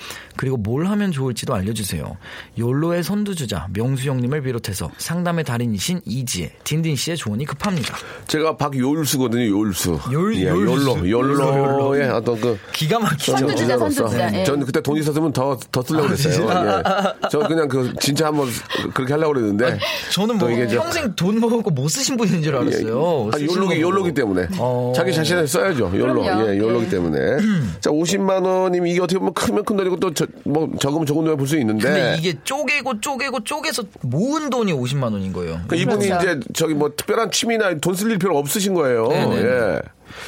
F: 그리고 뭘 하면 좋을지도 알려주세요. 욜로의 선두주자 명수 형님을 비롯해서 상담의 달인이신 이지혜, 딘딘 씨의 조언이 급합니다.
B: 제가 박요울수거든요, 요울수.
F: 요-
B: 예. 욜로. 욜로의 어떤 그,
F: 기가 막히죠.
G: 선두주자,
B: 저는
G: 선두주자. 예.
B: 전 그때 돈 있었으면 더, 더 쓰려고 그랬어요. 예. 저 그냥 그, 진짜 한번 그렇게 하려고 그랬는데.
F: 저는 뭐 평생 돈 모으고 못 쓰신 분인 줄 알았어요.
B: 아,
F: 쓰시는
B: 욜로기,
F: 거
B: 욜로기
F: 보고.
B: 때문에.
F: 어.
B: 자기 자신을 써야죠. 욜로. 예, 욜로기
G: 예.
B: 때문에. (clears throat) 자, 50만 원이면 이게 어떻게 보면 크면 큰 돈이고 또 저, 뭐 적으면 적은 돈을 볼수 있는데.
F: 근데 이게 쪼개고 쪼개고 쪼개서 모은 돈이 50만 원인 거예요.
B: 그 이분이
G: 그렇죠.
B: 이제 저기 뭐 특별한 취미나 돈 쓸 일 필요 없으신 거예요.
F: 네네네.
B: 예.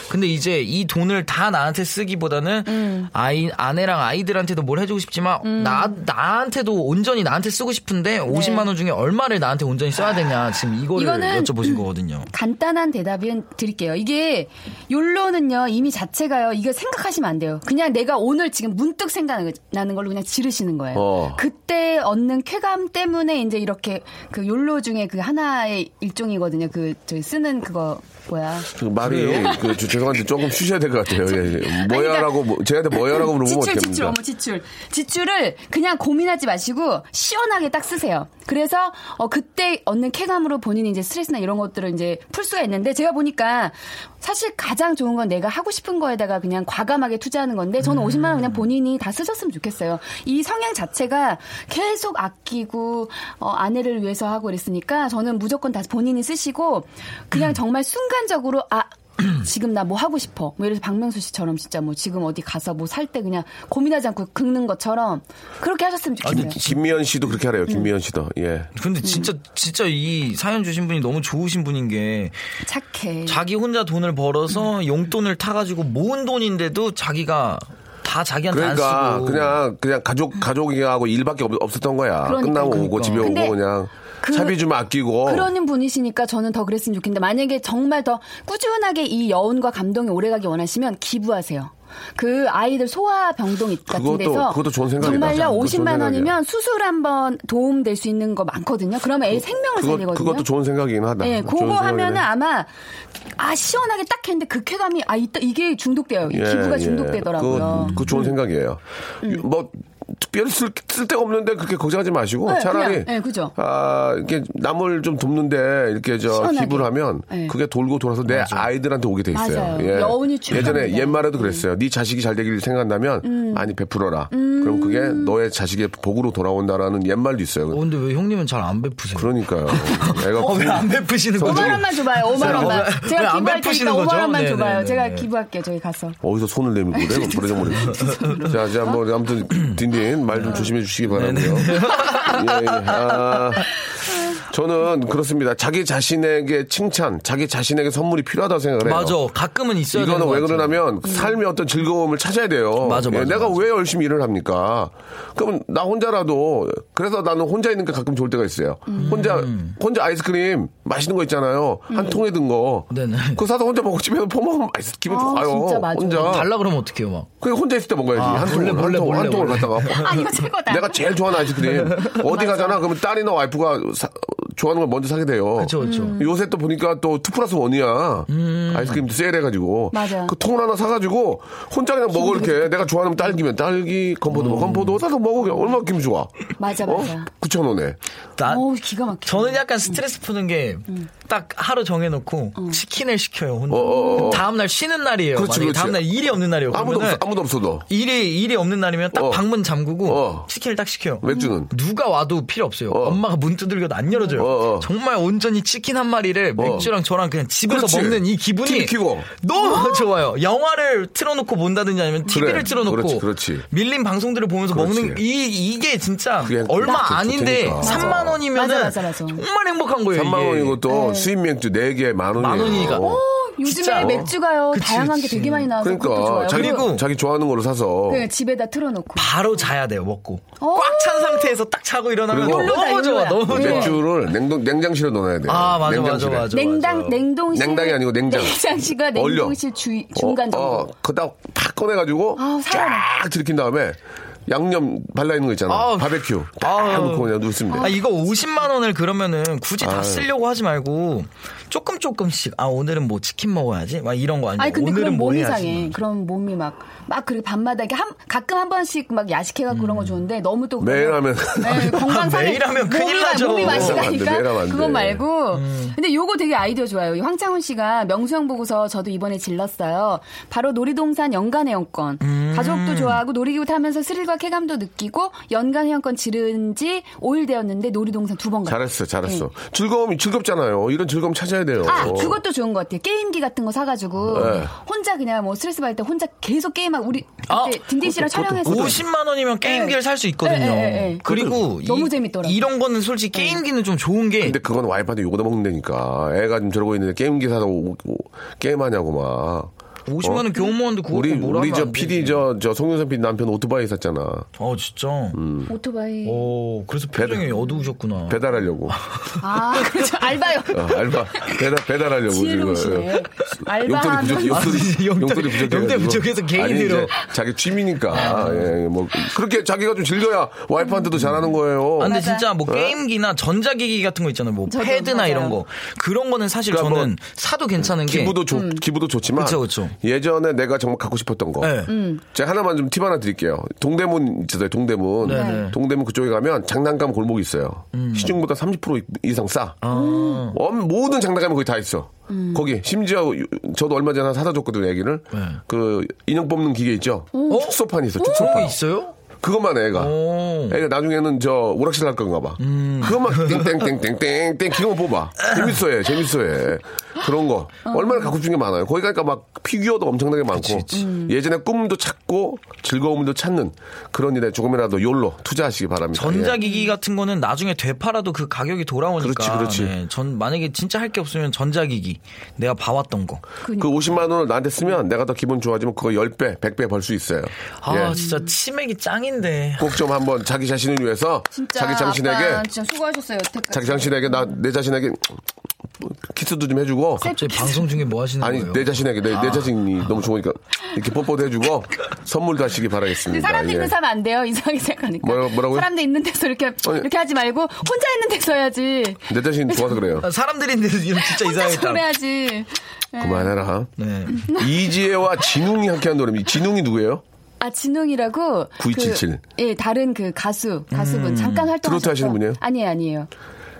F: 근데 이제 이 돈을 다 나한테 쓰기보다는
G: 음.
F: 아이 아내랑 아이들한테도 뭘 해주고 싶지만 나 나한테도 온전히 나한테 쓰고 싶은데 50만 원 중에 얼마를 나한테 온전히 써야 되냐 지금 이거를
G: 이거는
F: 여쭤보신 거거든요.
G: 간단한 대답은 드릴게요. 이게 욜로는요 이미 자체가요 이거 생각하시면 안 돼요. 그냥 내가 오늘 지금 문득 생각나는 걸로 그냥 지르시는 거예요.
B: 어.
G: 그때 얻는 쾌감 때문에 이제 이렇게 그 욜로 중에 그 하나의 일종이거든요. 그 저기 쓰는 그거 뭐야?
B: 그 말이 그 저- 죄송한데 조금 쉬셔야 될 것 같아요. 예, 예. 뭐야라고 뭐- 제한테 뭐야라고 물어보면
G: 지출, 지출? 어머, 지출. 지출을 그냥 고민하지 마시고 시원하게 딱 쓰세요. 그래서 어, 그때 얻는 쾌감으로 본인이 이제 스트레스나 이런 것들을 이제 풀 수가 있는데 제가 보니까 사실 가장 좋은 건 내가 하고 싶은 거에다가 그냥 과감하게 투자하는 건데 저는 50만 원 그냥 본인이 다 쓰셨으면 좋겠어요. 이 성향 자체가 계속 아끼고 어, 아내를 위해서 하고 그랬으니까 저는 무조건 다 본인이 쓰시고 그냥 정말 순간적으로 아 (clears throat) 지금 나 뭐 하고 싶어. 뭐 예를 들어서 박명수 씨처럼 진짜 뭐 지금 어디 가서 뭐 살 때 그냥 고민하지 않고 긁는 것처럼 그렇게 하셨으면 좋겠네요.
B: 김미연 씨도 그렇게 하래요. 김미연 씨도. 예.
F: 근데
G: 음.
F: 진짜 진짜 이 사연 주신 분이 너무 좋으신 분인 게
G: 착해.
F: 자기 혼자 돈을 벌어서
G: 음.
F: 용돈을 타 가지고 모은 돈인데도 자기가 다 자기한테 안
B: 그러니까
F: 쓰고
B: 그냥 그냥 가족 가족이하고 일밖에 없, 없었던 거야.
G: 그러니까,
B: 끝나고 오고
F: 그러니까.
B: 집에
G: 근데
B: 오고 그냥
G: 그-
B: 차비 좀 아끼고.
G: 그러는 분이시니까 저는 더 그랬으면 좋겠는데 만약에 정말 더 꾸준하게 이 여운과 감동이 오래가기 원하시면 기부하세요. 그 아이들 소아병동 같은
B: 그것도-
G: 데서
B: 그것도 좋은 생각이다.
G: 정말요
B: 그것도 좋은
G: 50만
B: 생각이야.
G: 원이면 수술 한번 도움 될 수 있는 거 많거든요. 그러면 애 생명을
B: 그거,
G: 살리거든요.
B: 그것도 좋은 생각이긴 하다.
G: 네, 그거. 하면은 아마 아 시원하게 딱 했는데 그 쾌감이 아 이따 이게 중독돼요. 이
B: 예,
G: 기부가
B: 예.
G: 중독되더라고요. 음.
B: 그거, 그거 좋은 생각이에요. 뭐 특별히 쓸, 쓸 데가 없는데 그렇게 걱정하지 마시고
G: 네,
B: 차라리
G: 그냥, 네, 그죠.
B: 아 이렇게 남을 좀 돕는데 이렇게 저
G: 시원하게.
B: 기부를 하면
G: 네.
B: 그게 돌고 돌아서 내 아이들한테 오게 돼 있어요.
G: 맞아요. 여운이 쭉
B: 예전에
G: 갑니다.
B: 옛말에도 그랬어요. 네 자식이 잘 되길 생각한다면 많이 베풀어라. 그럼 그게 너의 자식의 복으로 돌아온다라는 옛말도 있어요.
F: 어, 근데 왜 형님은 잘 안 베푸세요?
B: 그러니까요. (laughs) 애가
F: 어, 왜안 베푸시는 거죠?
G: 5만 원만 줘봐요. 5만 원만.
F: 왜
G: 제가
F: 안
G: 기부할
F: 베푸시는
G: 테니까 5만
F: 거죠?
G: 원만
F: 네,
G: 줘봐요.
F: 네,
G: 제가
F: 네.
G: 기부할게요. 저기 가서.
B: 어디서 손을 내밀고 그래? 버려져버려. (laughs) 자, 자, 뭐, 아무튼, 딘 딘, 말 좀 조심해 주시기 바라고요. 예, 예. 아, (laughs) 저는 그렇습니다. 자기 자신에게 칭찬, 자기 자신에게 선물이 필요하다고 생각을 해요.
F: 맞아. 가끔은 있어야
B: 이거는
F: 것
B: 왜. 그러냐면 삶의 어떤 즐거움을 찾아야 돼요.
F: 맞아,
B: 예,
F: 맞아,
B: 내가
F: 맞아.
B: 왜 열심히 일을 합니까? 그럼 나 혼자라도 그래서 나는 혼자 있는 게 가끔 좋을 때가 있어요. 혼자 혼자 아이스크림 맛있는 거 있잖아요. 한 통에 든 거.
F: 네네.
B: 그거 사서 혼자 먹고 집에서 퍼먹으면 맛있 기분
G: 아,
B: 좋아요.
G: 진짜 맞아.
B: 혼자.
F: 달라 그러면 어떡해요, 막.
B: 그냥 혼자 있을 때 먹어야지.
F: 아,
B: 한 통을,
F: 몰래,
B: 한, 통,
F: 몰래,
B: 한 통을. 갖다가. (laughs)
G: 아, 이거 최고다.
B: 내가 제일 좋아하는 아이스크림. (laughs) 어디 가잖아. 그러면 딸이나 와이프가 사- 좋아하는 걸 먼저 사게 돼요.
F: 그쵸, 그쵸.
B: 요새 또 보니까 또 two plus one이야. 아이스크림도 세일해가지고.
G: 맞아.
B: 그 통을 하나 사가지고 혼자 그냥 먹어 이렇게. 내가 좋아하는 딸기면 딸기, 건포도, 건포도 사서 먹어. 그냥 얼마나 기분 좋아.
G: 맞아,
B: 어?
G: 맞아.
B: 9천 원에.
F: 나,
G: 어우, 기가 막혀.
F: 저는 약간 스트레스 푸는 게 딱 하루 정해놓고 치킨을 시켜요. 혼자.
B: 어, 어, 어.
F: 다음 날 쉬는 날이에요.
B: 그렇지,
F: 만약에
B: 그렇지.
F: 다음 날 일이 없는 날이에요.
B: 아무도
F: 그러면은
B: 없어, 아무도 없어도.
F: 일이 일이 없는 날이면 딱
B: 어.
F: 방문 잠그고
B: 어.
F: 치킨을 딱 시켜요.
B: 맥주는?
F: 누가 와도 필요 없어요.
B: 어.
F: 엄마가 문 두들겨도 안 열어줘요.
B: 어, 어.
F: 정말 온전히 치킨 한 마리를 맥주랑 저랑 그냥 집에서
B: 그렇지.
F: 먹는 이 기분이. 너무 좋아요. 영화를 틀어놓고 본다든지 아니면 TV를
B: 그래.
F: 틀어놓고
B: 그렇지, 그렇지.
F: 밀린 방송들을 보면서
B: 그렇지.
F: 먹는 이 이게 진짜 얼마
B: 딱
F: 아닌데
B: 좋다니까.
F: 3만 원이면은
G: 맞아, 맞아, 맞아.
F: 정말 행복한 거예요.
B: 3만
F: 이게.
B: 원이고 또 수입 맥주 4개 만 원이에요.
F: 만 원이니까.
B: 어.
G: 요즘에
F: 진짜.
G: 맥주가요.
F: 그치,
G: 다양한 게
F: 그치.
G: 되게 많이 나와서
B: 그러니까
G: 좋아요.
B: 자기,
F: 그리고-
B: 자기 좋아하는 걸로 사서
G: 그냥 집에다 틀어놓고.
F: 바로 자야 돼요, 먹고.
G: 어.
F: 꽉찬 상태에서 딱 자고 일어나면 너무
G: 욜로다,
F: 좋아. 너무
G: 네.
F: 좋아.
B: 맥주를 냉동 냉장실에 넣어놔야 돼요.
F: 아, 맞아, 맞아,
B: 냉장실에.
F: 맞아.
G: 냉당, 냉동실.
B: 냉당이 아니고 냉장.
G: 냉장실과
B: 얼려.
G: 냉동실 주, 중간 정도.
B: 어, 어, 그다 팍 꺼내가지고
G: 살아나.
B: 쫙 들이킨 다음에 양념 발라 있는 거 있잖아.
F: 아우.
B: 바베큐 딱
F: 아우.
B: 넣고 그냥 넣습니다.
F: 아, 이거 50만 원을 그러면은 굳이 다. 쓰려고 하지 말고 조금 조금씩 아 오늘은 뭐 치킨 먹어야지 막 이런 거 아니고
G: 아니 근데
F: 오늘은
G: 그런
F: 뭐
G: 몸이 상해. 그런 몸이 막 막 그렇게 밤마다 이렇게 한 가끔 한 번씩 막 야식해가 그런 거 좋은데 너무 또
B: 매일
G: 그러면-
B: 하면
G: 네, 건강 상해.
F: 매일 하면 큰일 나죠.
G: 몸이
B: 돼.
G: 그건 말고.
F: 음.
G: 근데 요거 되게 아이디어 좋아요. 이 황창훈 씨가 명수형 보고서 저도 이번에 질렀어요. 바로 놀이동산 연간 회원권.
F: 음.
G: 가족도 좋아하고 놀이기구 타면서 스릴과 쾌감도 느끼고 연간 회원권 지른 지 5일 되었는데 놀이동산 두 번 갔어요.
B: 잘했어, 잘했어. 즐거움이 즐겁잖아요. 이런 즐거움 찾아야 돼요.
G: 네. 아, 그것도 좋은 것 같아요. 게임기 같은 거 사가지고
B: 네.
G: 혼자 그냥 뭐 스트레스 받을 때 혼자 계속 게임하고 우리
F: 아,
G: 그때 딘딘 씨랑 때
F: 50만 원이면 게임기를
G: 네.
F: 살수 있거든요.
G: 네, 네, 네.
F: 그리고
G: 너무
F: 이,
G: 재밌더라고요.
F: 이런 거는 솔직히 게임기는 좀 좋은 게
B: 근데 그건 와이프한테 욕을 먹는다니까. 애가 좀 저러고 있는데 게임기 사서 오- 오- 게임하냐고 막.
F: 50만 원 교무원도 그거
B: 우리
F: 뭐라
B: 우리
F: 저안
B: PD. 저저 송윤선 PD 남편 오토바이 샀잖아.
F: 어 진짜.
B: 음.
G: 오토바이.
F: 오 그래서 표정이 어두우셨구나.
B: 배달하려고.
G: 아, 그렇죠. 알바요.
B: 어, 알바 배달 배달하려고
G: 지혜로우시네. 알바
B: 용돈이 부족 용돈이
F: 아, 용돈이-
B: 부족해
F: 용돈이 부족해서 개인으로.
B: 아니, 자기 취미니까 예, 뭐 그렇게 자기가 좀 즐겨야 와이프한테도 잘하는 거예요.
F: 아, 근데
G: 맞아.
F: 진짜 뭐 게임기나 전자기기 같은 거 있잖아요. 뭐 패드나
G: 맞아요.
F: 이런 거. 그런 거는 사실
B: 그러니까
F: 저는
B: 뭐
F: 사도 괜찮은 게
B: 기부도 좋 기부도 좋지만
F: 그쵸, 그쵸.
B: 예전에 내가 정말 갖고 싶었던 거.
F: 네.
B: 제가 하나만 좀 팁 하나 드릴게요. 동대문 있어요. 동대문.
F: 네네. 음.
B: 동대문 그쪽에 가면 장난감 골목이 있어요. 시중보다 30% 이상 싸.
F: 아.
B: 엄- 모든 장난감이 거기 다 있어. 거기 심지어 유- 저도 얼마 전에 하나 사다 줬거든요. 애기를. 그 인형 뽑는 기계 있죠. 축소판이 있어.
F: 어,
B: 축소판.
F: 있어요?
B: 그것만 해, 애가.
F: 오.
B: 애가 나중에는 저 오락실 할 건가 봐.
F: 음.
B: 그것만 땡땡땡땡땡땡 기계만 뽑아. 재밌어 해, 재밌어 해. 그런 거. 얼마나 갖고 싶은 게 많아요. 거기 가니까 막 피규어도 엄청나게 많고. 예전에 꿈도 찾고 즐거움도 찾는 그런 일에 조금이라도 욜로 투자하시기 바랍니다.
F: 전자기기 같은 거는 나중에 되팔아도 그 가격이 돌아오니까.
B: 그렇지, 그렇지.
F: 네, 전 만약에 진짜 할 게 없으면 전자기기 내가 봐왔던 거.
B: 예. 그 50만 원을 나한테 쓰면 내가 더 기분 좋아지면 그거 10배, 100배 벌 수 있어요.
F: 아
B: 예.
F: 진짜 치맥이 짱 인데.
B: 꼭 좀 한번 자기 자신을 위해서
G: 진짜
B: 자기 자신에게
G: 아빠 진짜 수고하셨어요. 여태까지.
B: 자기 자신에게 나 내 자신에게 키스도 좀 해주고
F: 갑자기 방송 중에 뭐 하시는
B: 아니
F: 거예요?
B: 내 자신에게 내, 내 자신이 너무 좋으니까 이렇게 뽀뽀도 해주고 선물도 하시기 바라겠습니다.
G: 사람들
B: 예.
G: 있는 데서 하면 안 돼요. (laughs) 이상하게 생각하니까.
B: 뭐라- 뭐라고요?
G: 사람들 있는 데서 이렇게
B: 아니.
G: 이렇게 하지 말고 혼자 있는 데서 해야지.
B: 내 자신 좋아서 그래요.
F: 아, 사람들인데 이거 진짜
G: 혼자서
F: 이상하겠다.
G: 그래야지.
B: 그만해라.
F: 네.
B: 이지혜와 진웅이 함께한 노래입니다. 진웅이 누구예요?
G: 아 진웅이라고
B: 9277.
G: 그, 예 다른 그 가수 가수분 잠깐 활동
B: 트로트 하시는 분이에요?
G: 아니에요 아니에요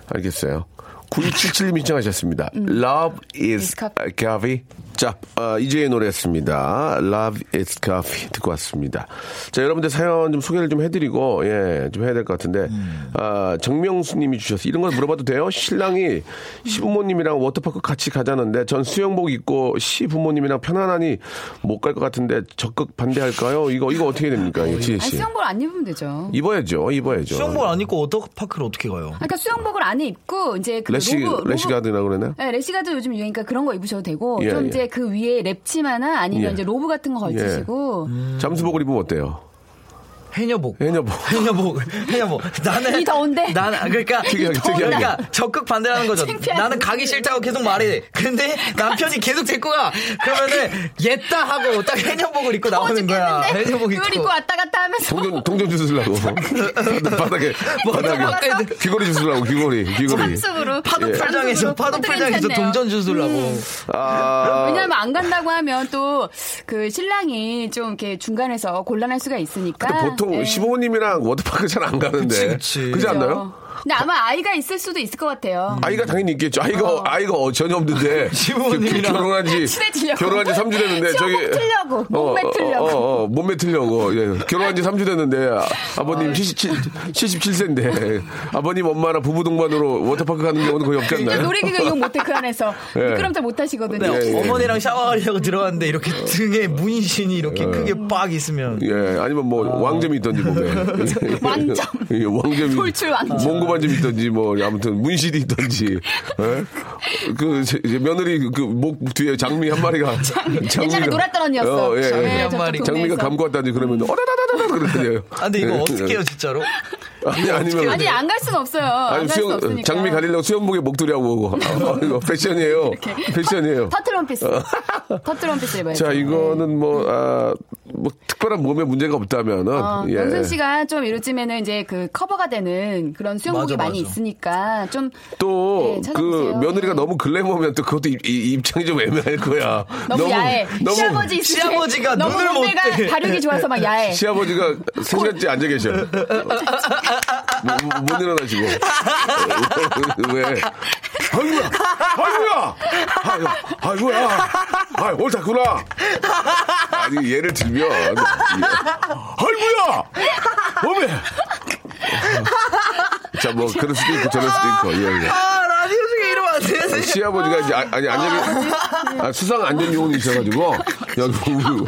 B: 알겠어요. 9277님 신청하셨습니다. Love is
G: 음. Is
B: coffee. 자, 어, 이재의 노래였습니다. Love is coffee 듣고 왔습니다. 자, 여러분들 사연 좀 소개를 좀 해드리고, 예, 좀 해야 될 것 같은데,
G: 음.
B: 아, 정명수 님이 주셔서 이런 걸 물어봐도 돼요? 신랑이 시부모님이랑 워터파크 같이 가자는데, 전 수영복 입고 시부모님이랑 편안하니 못 갈 것 같은데 적극 반대할까요? 이거, 이거 어떻게 됩니까? 이거 지혜
G: 아니
B: 씨.
G: 수영복을 안 입으면 되죠
B: 입어야죠, 입어야죠.
F: 수영복 안 입고 워터파크를 어떻게 가요?
G: 그러니까 수영복을 안에 입고 이제 그
B: 래시,
G: 로브
B: 래시가드나 그러나?
G: 네, 래시가드 요즘 유행이니까 그런 거 입으셔도 되고
B: 예,
G: 좀
B: 예.
G: 이제 그 위에 랩치마나 아니면
B: 예.
G: 이제 로브 같은 거 걸치시고
B: 잠수복을 입으면 어때요?
F: 해녀복.
B: 해녀복. (laughs)
F: 해녀복. 해녀복. 나는
G: 이 더운데?
F: 나는 (laughs) 그러니까
B: 특이하게, 특이하게.
F: 그러니까 적극 반대하는 거죠. 나는 가기 싫다고 계속 말해. 근데 남편이 계속 데리고 가. 그러면은 옛다 하고 딱 해녀복을 입고 나오는 거야. 해녀복 입고.
G: 입고 왔다 갔다 하면서
B: 동전, 동전 주스려고. (laughs) 바닥에, 바닥에.
F: 바닥에
B: 귀걸이 주스려고, 귀걸이, 귀걸이.
G: 잠수으로
F: 파도
B: 예.
F: 팔장에서 파도
G: 그것도
F: 팔장에서. 동전 주술라고.
B: 아.
G: 왜냐하면 안 간다고 하면 또 그 신랑이 좀 이렇게 중간에서 곤란할 수가 있으니까.
B: 보통
G: 예.
B: 시부모님이랑 워터파크 잘 안 가는데.
F: 그치, 그치.
B: 그지
G: 그죠.
B: 않나요?
G: 근데 아마 아이가 있을 수도 있을 것 같아요.
B: 아이가 당연히 있겠죠. 아이가, 아이가 어, 전혀 없는데. (laughs)
F: 시부모님이랑
B: 결혼한 지,
G: 친해지려고.
B: 결혼한 지 3주 됐는데, 저기.
G: 틀려고, 몸매 틀려고.
B: 어, 어, 어, 몸매 틀려고. 예. 결혼한 지 3주 됐는데, 아, 버님 77, 77세인데, 아버님 엄마랑 부부 동반으로 워터파크 가는 경우는 거의 없지 않나요?
G: 놀이기구 이용 못해 그 안에서
B: 예.
G: 미끄럼틀 못 하시거든요.
F: 네,
B: 예, 예.
F: 어머니랑 샤워하려고 들어갔는데 이렇게 등에 문신이 이렇게 크게 빡 있으면
B: 예, 아니면 뭐 왕점이 있던지 몸에 (laughs)
G: 왕점.
B: 예, 왕점이
G: 돌출 왕점.
B: 몽고 반점이 있던지 뭐 아무튼 문신이 있던지 예? 그 제- 며느리 그 목 뒤에 장미 한 마리가 (laughs)
G: 옛날에 놀았던 언니였어.
B: 어, 예,
F: 장미
B: 예.
F: 한 마리.
B: 장미가. 감고 왔다든지 그러면 어다다다다다 그러거든요.
F: 아 근데 이거 어떻게 해요 진짜로?
B: 아니 아니면
G: 아니 안 갈 수는 없어요. 안
B: 아니
G: 수
B: 수영
G: 없으니까.
B: 장미 가리려고 수영복에 목도리하고 오고 아, 이거 패션이에요. 패션이에요.
G: 터틀 원피스. (laughs) 터틀 원피스 입어야죠.
B: 자 이거는 뭐, 아, 뭐 특별한 몸에 문제가 없다면은
G: 어,
B: 예.
G: 명순 씨가 좀 이렇쯤에는 이제 그 커버가 되는 그런 수영복이
F: 맞아,
G: 많이
F: 맞아.
G: 있으니까
B: 좀또
G: 네,
B: 그. 며느리가
G: 네.
B: 너무 글래머면 또 그것도 입, 이- 입장이 좀 애매할 거야. (laughs)
G: 너무, 야해.
B: 너무
G: 시아버지 있을 때
F: 시아버지가
G: 너무
F: 눈을 못 떼.
G: 다루기 좋아서 막 야해. (laughs)
B: 시아버지가 세 시간째 앉아 계셔. (laughs) 못, 못 일어나시고. 왜? 아이고야! 아이고야! 아이고, 아이고야! 아, 옳다구나! 아니, 예를 들면. 아이고야! 어메! 자, 뭐, 그럴 수도 있고, 저럴 수도 있고, 예, 예.
F: 아 라디오 중에 이러면 안 되는데.
B: 시아버지가 이제 아, 아니 안전이 아, 수상 안전 요원이 있어가지고 여기 우리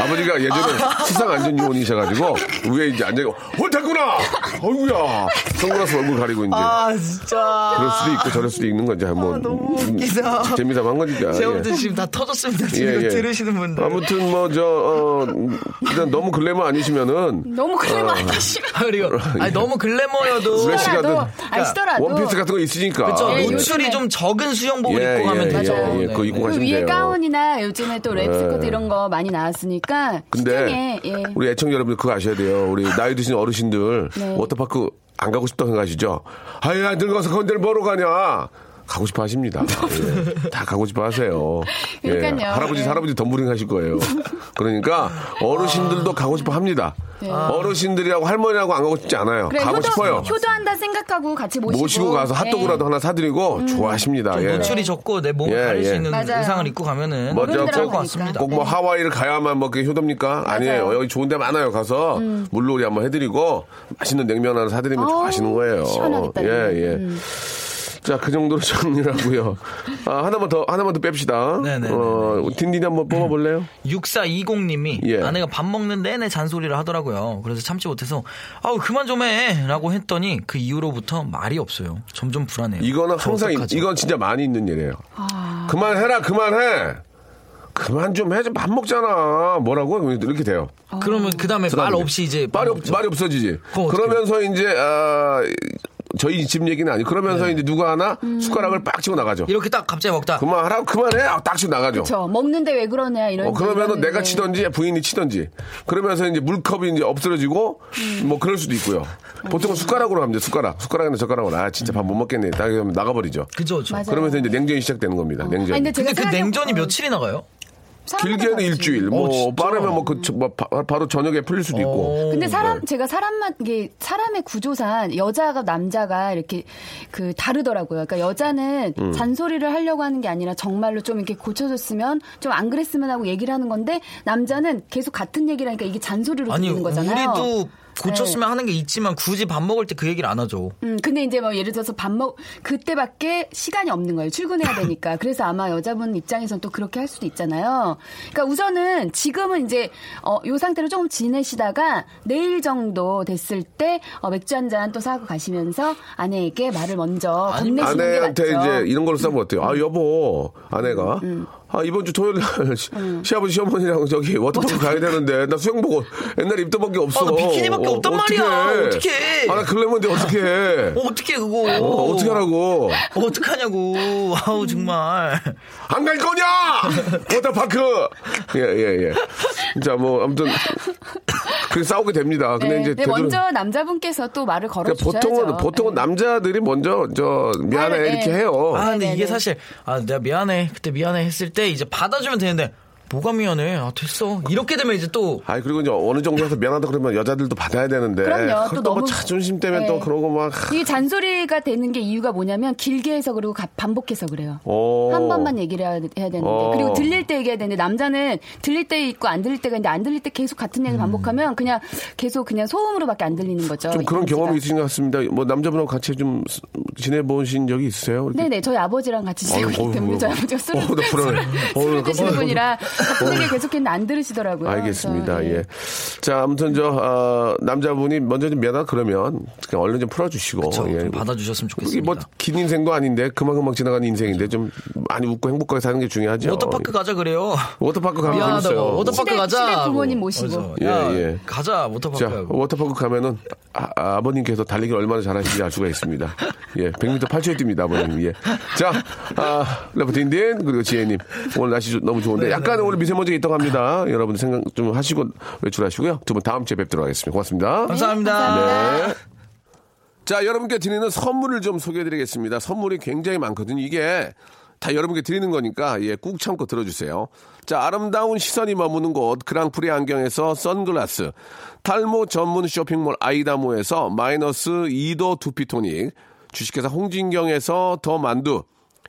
B: 아버지가 예전에 수상 안전 요원이셔가지고 위에 이제 앉아 옳다구나 어이구야 선글라스 얼굴 가리고 이제
F: 아 진짜.
B: 그럴 수도 있고 저럴 수도 있는 거죠 뭐
F: 너무 웃기다.
B: 재미삼아 한 거니까
F: 제가
B: 예.
F: 볼때 지금 다 터졌습니다. 지금 이거 들으시는 분들.
B: 아무튼 뭐 저 어, 일단 너무 글래머 아니시면은
G: 너무 글래머만
B: 어.
G: 하시면
F: 아, 그리고 아니 너무 글래머여도
B: 래시가드는
G: 아시더라도
B: 원피스 같은 거 있으니까
F: 그쵸
G: 예,
F: 노출이
G: 요즘에.
F: 좀 적은 수영복을
B: 예,
F: 입고 가면
B: 예,
F: 되죠.
B: 예, 예.
F: 네.
B: 그거 입고
G: 그
B: 가시면
G: 위에
B: 돼요.
G: 가운이나 요즘에 또 랩 스커트
B: 예.
G: 이런 거 많이 나왔으니까
B: 근데
G: 시중에 예.
B: 우리 애청 여러분들 그거 아셔야 돼요. 우리 나이 드신 어르신들
G: 네.
B: 워터파크 안 가고 싶다고 생각하시죠? 아야 늙어서 건데를 뭐로 가냐? 가고 싶어 하십니다. 예. 다 가고 싶어 하세요. 예. 할아버지,
G: 예.
B: 할아버지 덤블링 하실 거예요. 그러니까 어르신들도 가고 싶어 합니다. 어르신들이라고 할머니라고 안 가고 싶지 않아요.
G: 그래,
B: 가고
G: 효도,
B: 싶어요.
G: 효도한다 생각하고 같이 모시고,
B: 모시고 가서 핫도그라도
G: 예.
B: 하나 사드리고 좋아하십니다.
F: 좀
B: 예.
F: 노출이 적고 내 몸을
B: 예,
F: 가릴 수
B: 예.
F: 있는
G: 맞아요.
F: 의상을 입고 가면은
B: 먼저
F: 좋을
G: 어른들하고
F: 것 같습니다.
B: 꼭뭐 하와이를 가야만 뭐 그게 효도입니까? 아니에요. 여기 좋은 데 많아요. 가서 물놀이 한번 해드리고 맛있는 냉면 하나 사드리면
G: 어우,
B: 좋아하시는 거예요.
G: 시원하겠다,
B: 예,
G: 이거.
B: 예. 자, 그 정도로 (laughs) 정리하고요. 아, 하나만 더, 하나만 더 뺍시다.
F: 네네네네.
B: 어, 딘딘이 한번 뽑아볼래요?
F: 6420님이
B: 예.
F: 아내가 밥 먹는 내내 잔소리를 하더라고요. 그래서 참지 못해서 아우 그만 좀 해 라고 했더니 그 이후로부터 말이 없어요. 점점 불안해요.
B: 이거는
F: 저
B: 항상,
F: 어떡하죠?
B: 이건 진짜 많이 있는 일이에요.
G: 아.
B: 그만해라, 그만해! 그만 좀 해, 좀 밥 먹잖아. 뭐라고? 이렇게 돼요.
F: 그러면 그 다음에 말 없이 이제
B: 말이, 없, 말이 없어지지. 그러면서 이제, 아, 저희 집 얘기는 아니고, 그러면서
F: 네.
B: 이제 누가 하나 숟가락을 빡 치고 나가죠.
F: 이렇게 딱 갑자기 먹다
B: 그만하라고, 그만해! 아, 딱 치고 나가죠.
G: 저 먹는데 왜 그러냐 이런
B: 어, 그러면은 내가
G: 예.
B: 치던지 부인이 치던지. 그러면서 이제 물컵이 이제 엎드러지고 뭐 그럴 수도 있고요. 보통은 숟가락으로 합니다. 숟가락. 숟가락이나 젓가락으로. 아, 진짜 밥 못 먹겠네. 딱 이러면 나가버리죠.
F: 그죠 죠
G: 맞아요.
B: 그러면서 이제 냉전이 시작되는 겁니다. 냉전.
G: 아니, 근데 제가
F: 근데 그
G: 생각해-
F: 냉전이
G: 어.
F: 며칠이 나가요?
B: 길게는. 일주일, 뭐
F: 어, 진짜?
B: 빠르면 뭐, 그, 저, 뭐 바, 바로 저녁에 풀릴 수도 있고.
F: 어.
G: 근데 사람
B: 네.
G: 제가 사람만 이게 사람의 구조상 여자가 남자가 이렇게 그 다르더라고요. 그러니까 여자는
B: 음.
G: 잔소리를 하려고 하는 게 아니라 정말로 좀 이렇게 고쳐줬으면 좀 안 그랬으면 하고 얘기를 하는 건데 남자는 계속 같은 얘기를 하니까 이게 잔소리로 들리는 거잖아요.
F: 우리도 고쳤으면 하는 게 있지만 굳이 밥 먹을 때 그 얘기를 안 하죠.
G: 음, 근데 이제 뭐 예를 들어서 밥 먹, 그때밖에 시간이 없는 거예요. 출근해야 (laughs) 되니까. 그래서 아마 여자분 입장에서는 또 그렇게 할 수도 있잖아요. 그러니까 우선은 지금은 이제, 어, 요 상태로 조금 지내시다가 내일 정도 됐을 때, 어, 맥주 한 잔 또 사고 가시면서 아내에게 말을 먼저 건네시는 게
B: 아내한테
G: 맞죠.
B: 이제 이런 걸로 싸면 어때요? 아, 여보, 아내가.
G: 음.
B: 아, 이번 주 토요일 날 시- 시아버지, 시어머니랑 저기 워터파크 가야 되는데, 나 수영복 옛날에 입던 밖에 없어.
F: 아, 나 비키니밖에 없단 말이야. 어떡해.
B: 아, 나 글래머인데 어떡해.
F: 어, 어떻게 그거?
B: 어, 어떻게 하라고.
F: 어, 어떡하냐고. 아우 정말.
B: 안 갈 거냐? 워터파크! 예, 예, 예. 자, 뭐, 아무튼, 그렇게 싸우게 됩니다. 근데
G: 네,
B: 이제
G: 네,
B: 되도록-
G: 먼저 남자분께서 또 말을
B: 그러니까
G: 걸어주셔야죠.
B: 보통은, 보통은
G: 네.
B: 남자들이 먼저, 저, 미안해,
G: 아, 네.
B: 이렇게 해요.
F: 아, 근데
G: 네네네.
F: 이게 사실, 아, 내가 미안해. 그때 미안해 했을 때 이제 받아주면 되는데, 뭐가 미안해? 아, 됐어. 이렇게 되면 이제 또,
B: 아니 그리고 이제 어느 정도 해서 미안하다 그러면 여자들도 받아야 되는데
G: 그럼요. 또
B: 또뭐
G: 너무-
B: 자존심 때문에
G: 네.
B: 또 그러고 막
G: 이게 잔소리가 되는 게 이유가 뭐냐면 길게 해서 그리고 가- 반복해서 그래요.
B: 오.
G: 한 번만 얘기를 해야, 해야 되는데
B: 어.
G: 그리고 들릴 때 얘기해야 되는데 남자는 들릴 때 있고 안 들릴 때가 있는데 안 들릴 때 계속 같은 얘기를 반복하면 그냥 계속 그냥 소음으로밖에 안 들리는 거죠.
B: 음. 좀 그런. 경험이 있으신 것 같습니다. 뭐 남자분하고 같이 좀 스- 지내보신 적이 있으세요? 이렇게?
G: 네네 저희 아버지랑 같이 지내고 있기 때문에 저희 아버지가 술을.
B: 어휴,
G: 술을
B: 나
G: 드시는. 분이라 같은 얘기 계속했는데 안 들으시더라고요.
B: 알겠습니다.
G: 그래서,
B: 예. 자, 아무튼 저 어, 남자분이 먼저 좀 미안하다 그러면 그냥 얼른 좀 풀어주시고.
F: 저,
B: 예.
F: 좀 받아주셨으면 좋겠습니다.
B: 뭐 긴 인생도 아닌데 그만큼만 지나가는 인생인데 좀 많이 웃고 행복하게 사는 게 중요하죠.
F: 워터파크 가자 그래요.
B: 워터파크 가면
F: 미안하다고.
B: 재밌어요.
F: 워터파크
G: 시댁-
F: 가자.
G: 시댁 부모님. 모시고.
B: 예,
F: 야,
B: 예.
F: 가자 워터파크.
B: 자,
F: 하고.
B: 워터파크 가면은 아, 버님께서 달리기를 얼마나 잘하시는지 알 수가 있습니다. 예, 100m 8초에 뜁니다, 아버님. 예. 자, 아, 레프틴딘 그리고 지혜님 오늘 날씨 조- 너무 좋은데 약간 오늘 미세먼지가 있다고 합니다. 여러분 생각 좀 하시고 외출하시고요. 두 분 다음 주에 뵙도록 하겠습니다. 고맙습니다.
F: 감사합니다.
B: 네. 자, 여러분께 드리는 선물을 좀 소개해 드리겠습니다. 선물이 굉장히 많거든요. 이게 다 여러분께 드리는 거니까 예, 꾹 참고 들어주세요. 자, 아름다운 시선이 머무는 곳 그랑프리 안경에서 선글라스, 탈모 전문 쇼핑몰 아이다모에서 마이너스 2도 두피토닉, 주식회사 홍진경에서 더 만두,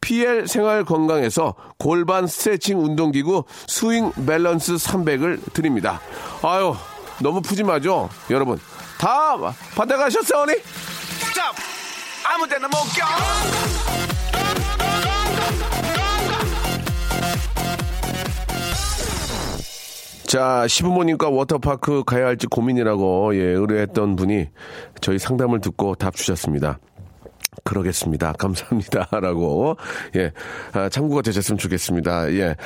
B: PL 생활 건강에서 골반 스트레칭 운동기구 스윙 밸런스 300을 드립니다. 아유, 너무 푸짐하죠? 여러분, 다 받아가셨어요, 언니?
E: 스탑! 아무 데나 못 껴!
B: 자, 시부모님과 워터파크 가야 할지 고민이라고, 예, 의뢰했던 분이 저희 상담을 듣고 답 주셨습니다. 그러겠습니다. 감사합니다 라고 (laughs) 예 아, 참고가 되셨으면 좋겠습니다. 예.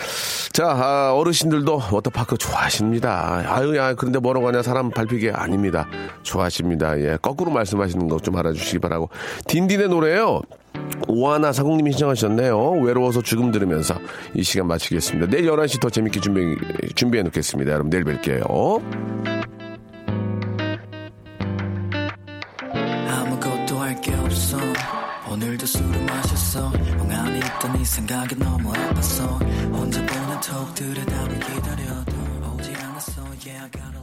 B: 자 아, 어르신들도 워터파크 좋아하십니다. 아유 야 그런데 뭐라고 하냐 사람 밟히게 아닙니다. 좋아하십니다. 예 거꾸로 말씀하시는 거 좀 알아주시기 바라고 딘딘의 노래요. 오하나 사공님이 신청하셨네요. 외로워서 죽음 들으면서 이 시간 마치겠습니다. 내일 11시 더 재밌게 준비, 준비해 놓겠습니다. 여러분 내일 뵐게요.
H: 할 게 없어. 오늘도 술을 마셨어. 멍하니 있던 이 생각이 너무 아팠어. 혼자 보는 톡 들여다보 기다려도 오지 않았어. Gotta